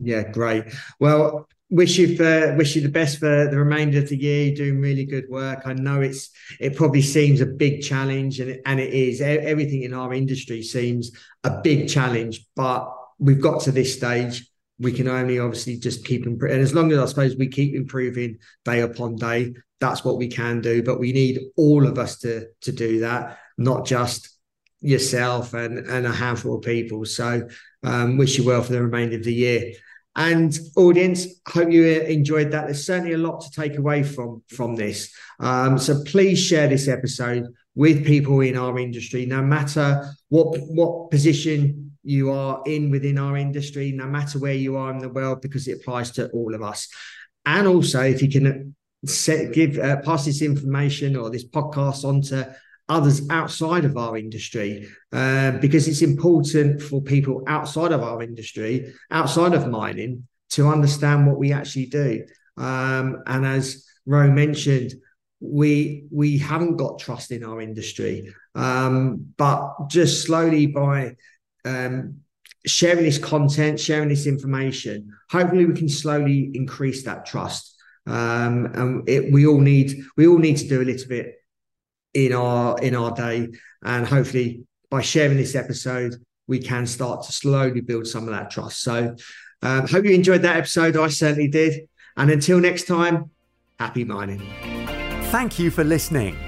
Yeah, great. Well, wish you for wish you the best for the remainder of the year. You're doing really good work. I know it's it probably seems a big challenge, and and it is. Everything in our industry seems a big challenge, but we've got to this stage. We can only obviously just keep improving, and as long as I suppose we keep improving day upon day, that's what we can do. But we need all of us to to do that, not just yourself and and a handful of people. So um, wish you well for the remainder of the year. And audience, hope you enjoyed that. There's certainly a lot to take away from from this. Um, so please share this episode with people in our industry, no matter what what position you are in within our industry, no matter where you are in the world, because it applies to all of us. And also, if you can set, give uh, pass this information or this podcast on to others outside of our industry uh, because it's important for people outside of our industry, outside of mining, to understand what we actually do. Um, and as Ro mentioned, we we haven't got trust in our industry, um, but just slowly by um, sharing this content, sharing this information, hopefully we can slowly increase that trust. Um, and it, we all need we all need to do a little bit in our in our day. And hopefully by sharing this episode we can start to slowly build some of that trust. So um, hope you enjoyed that episode. I certainly did. And until next time happy mining. Thank you for listening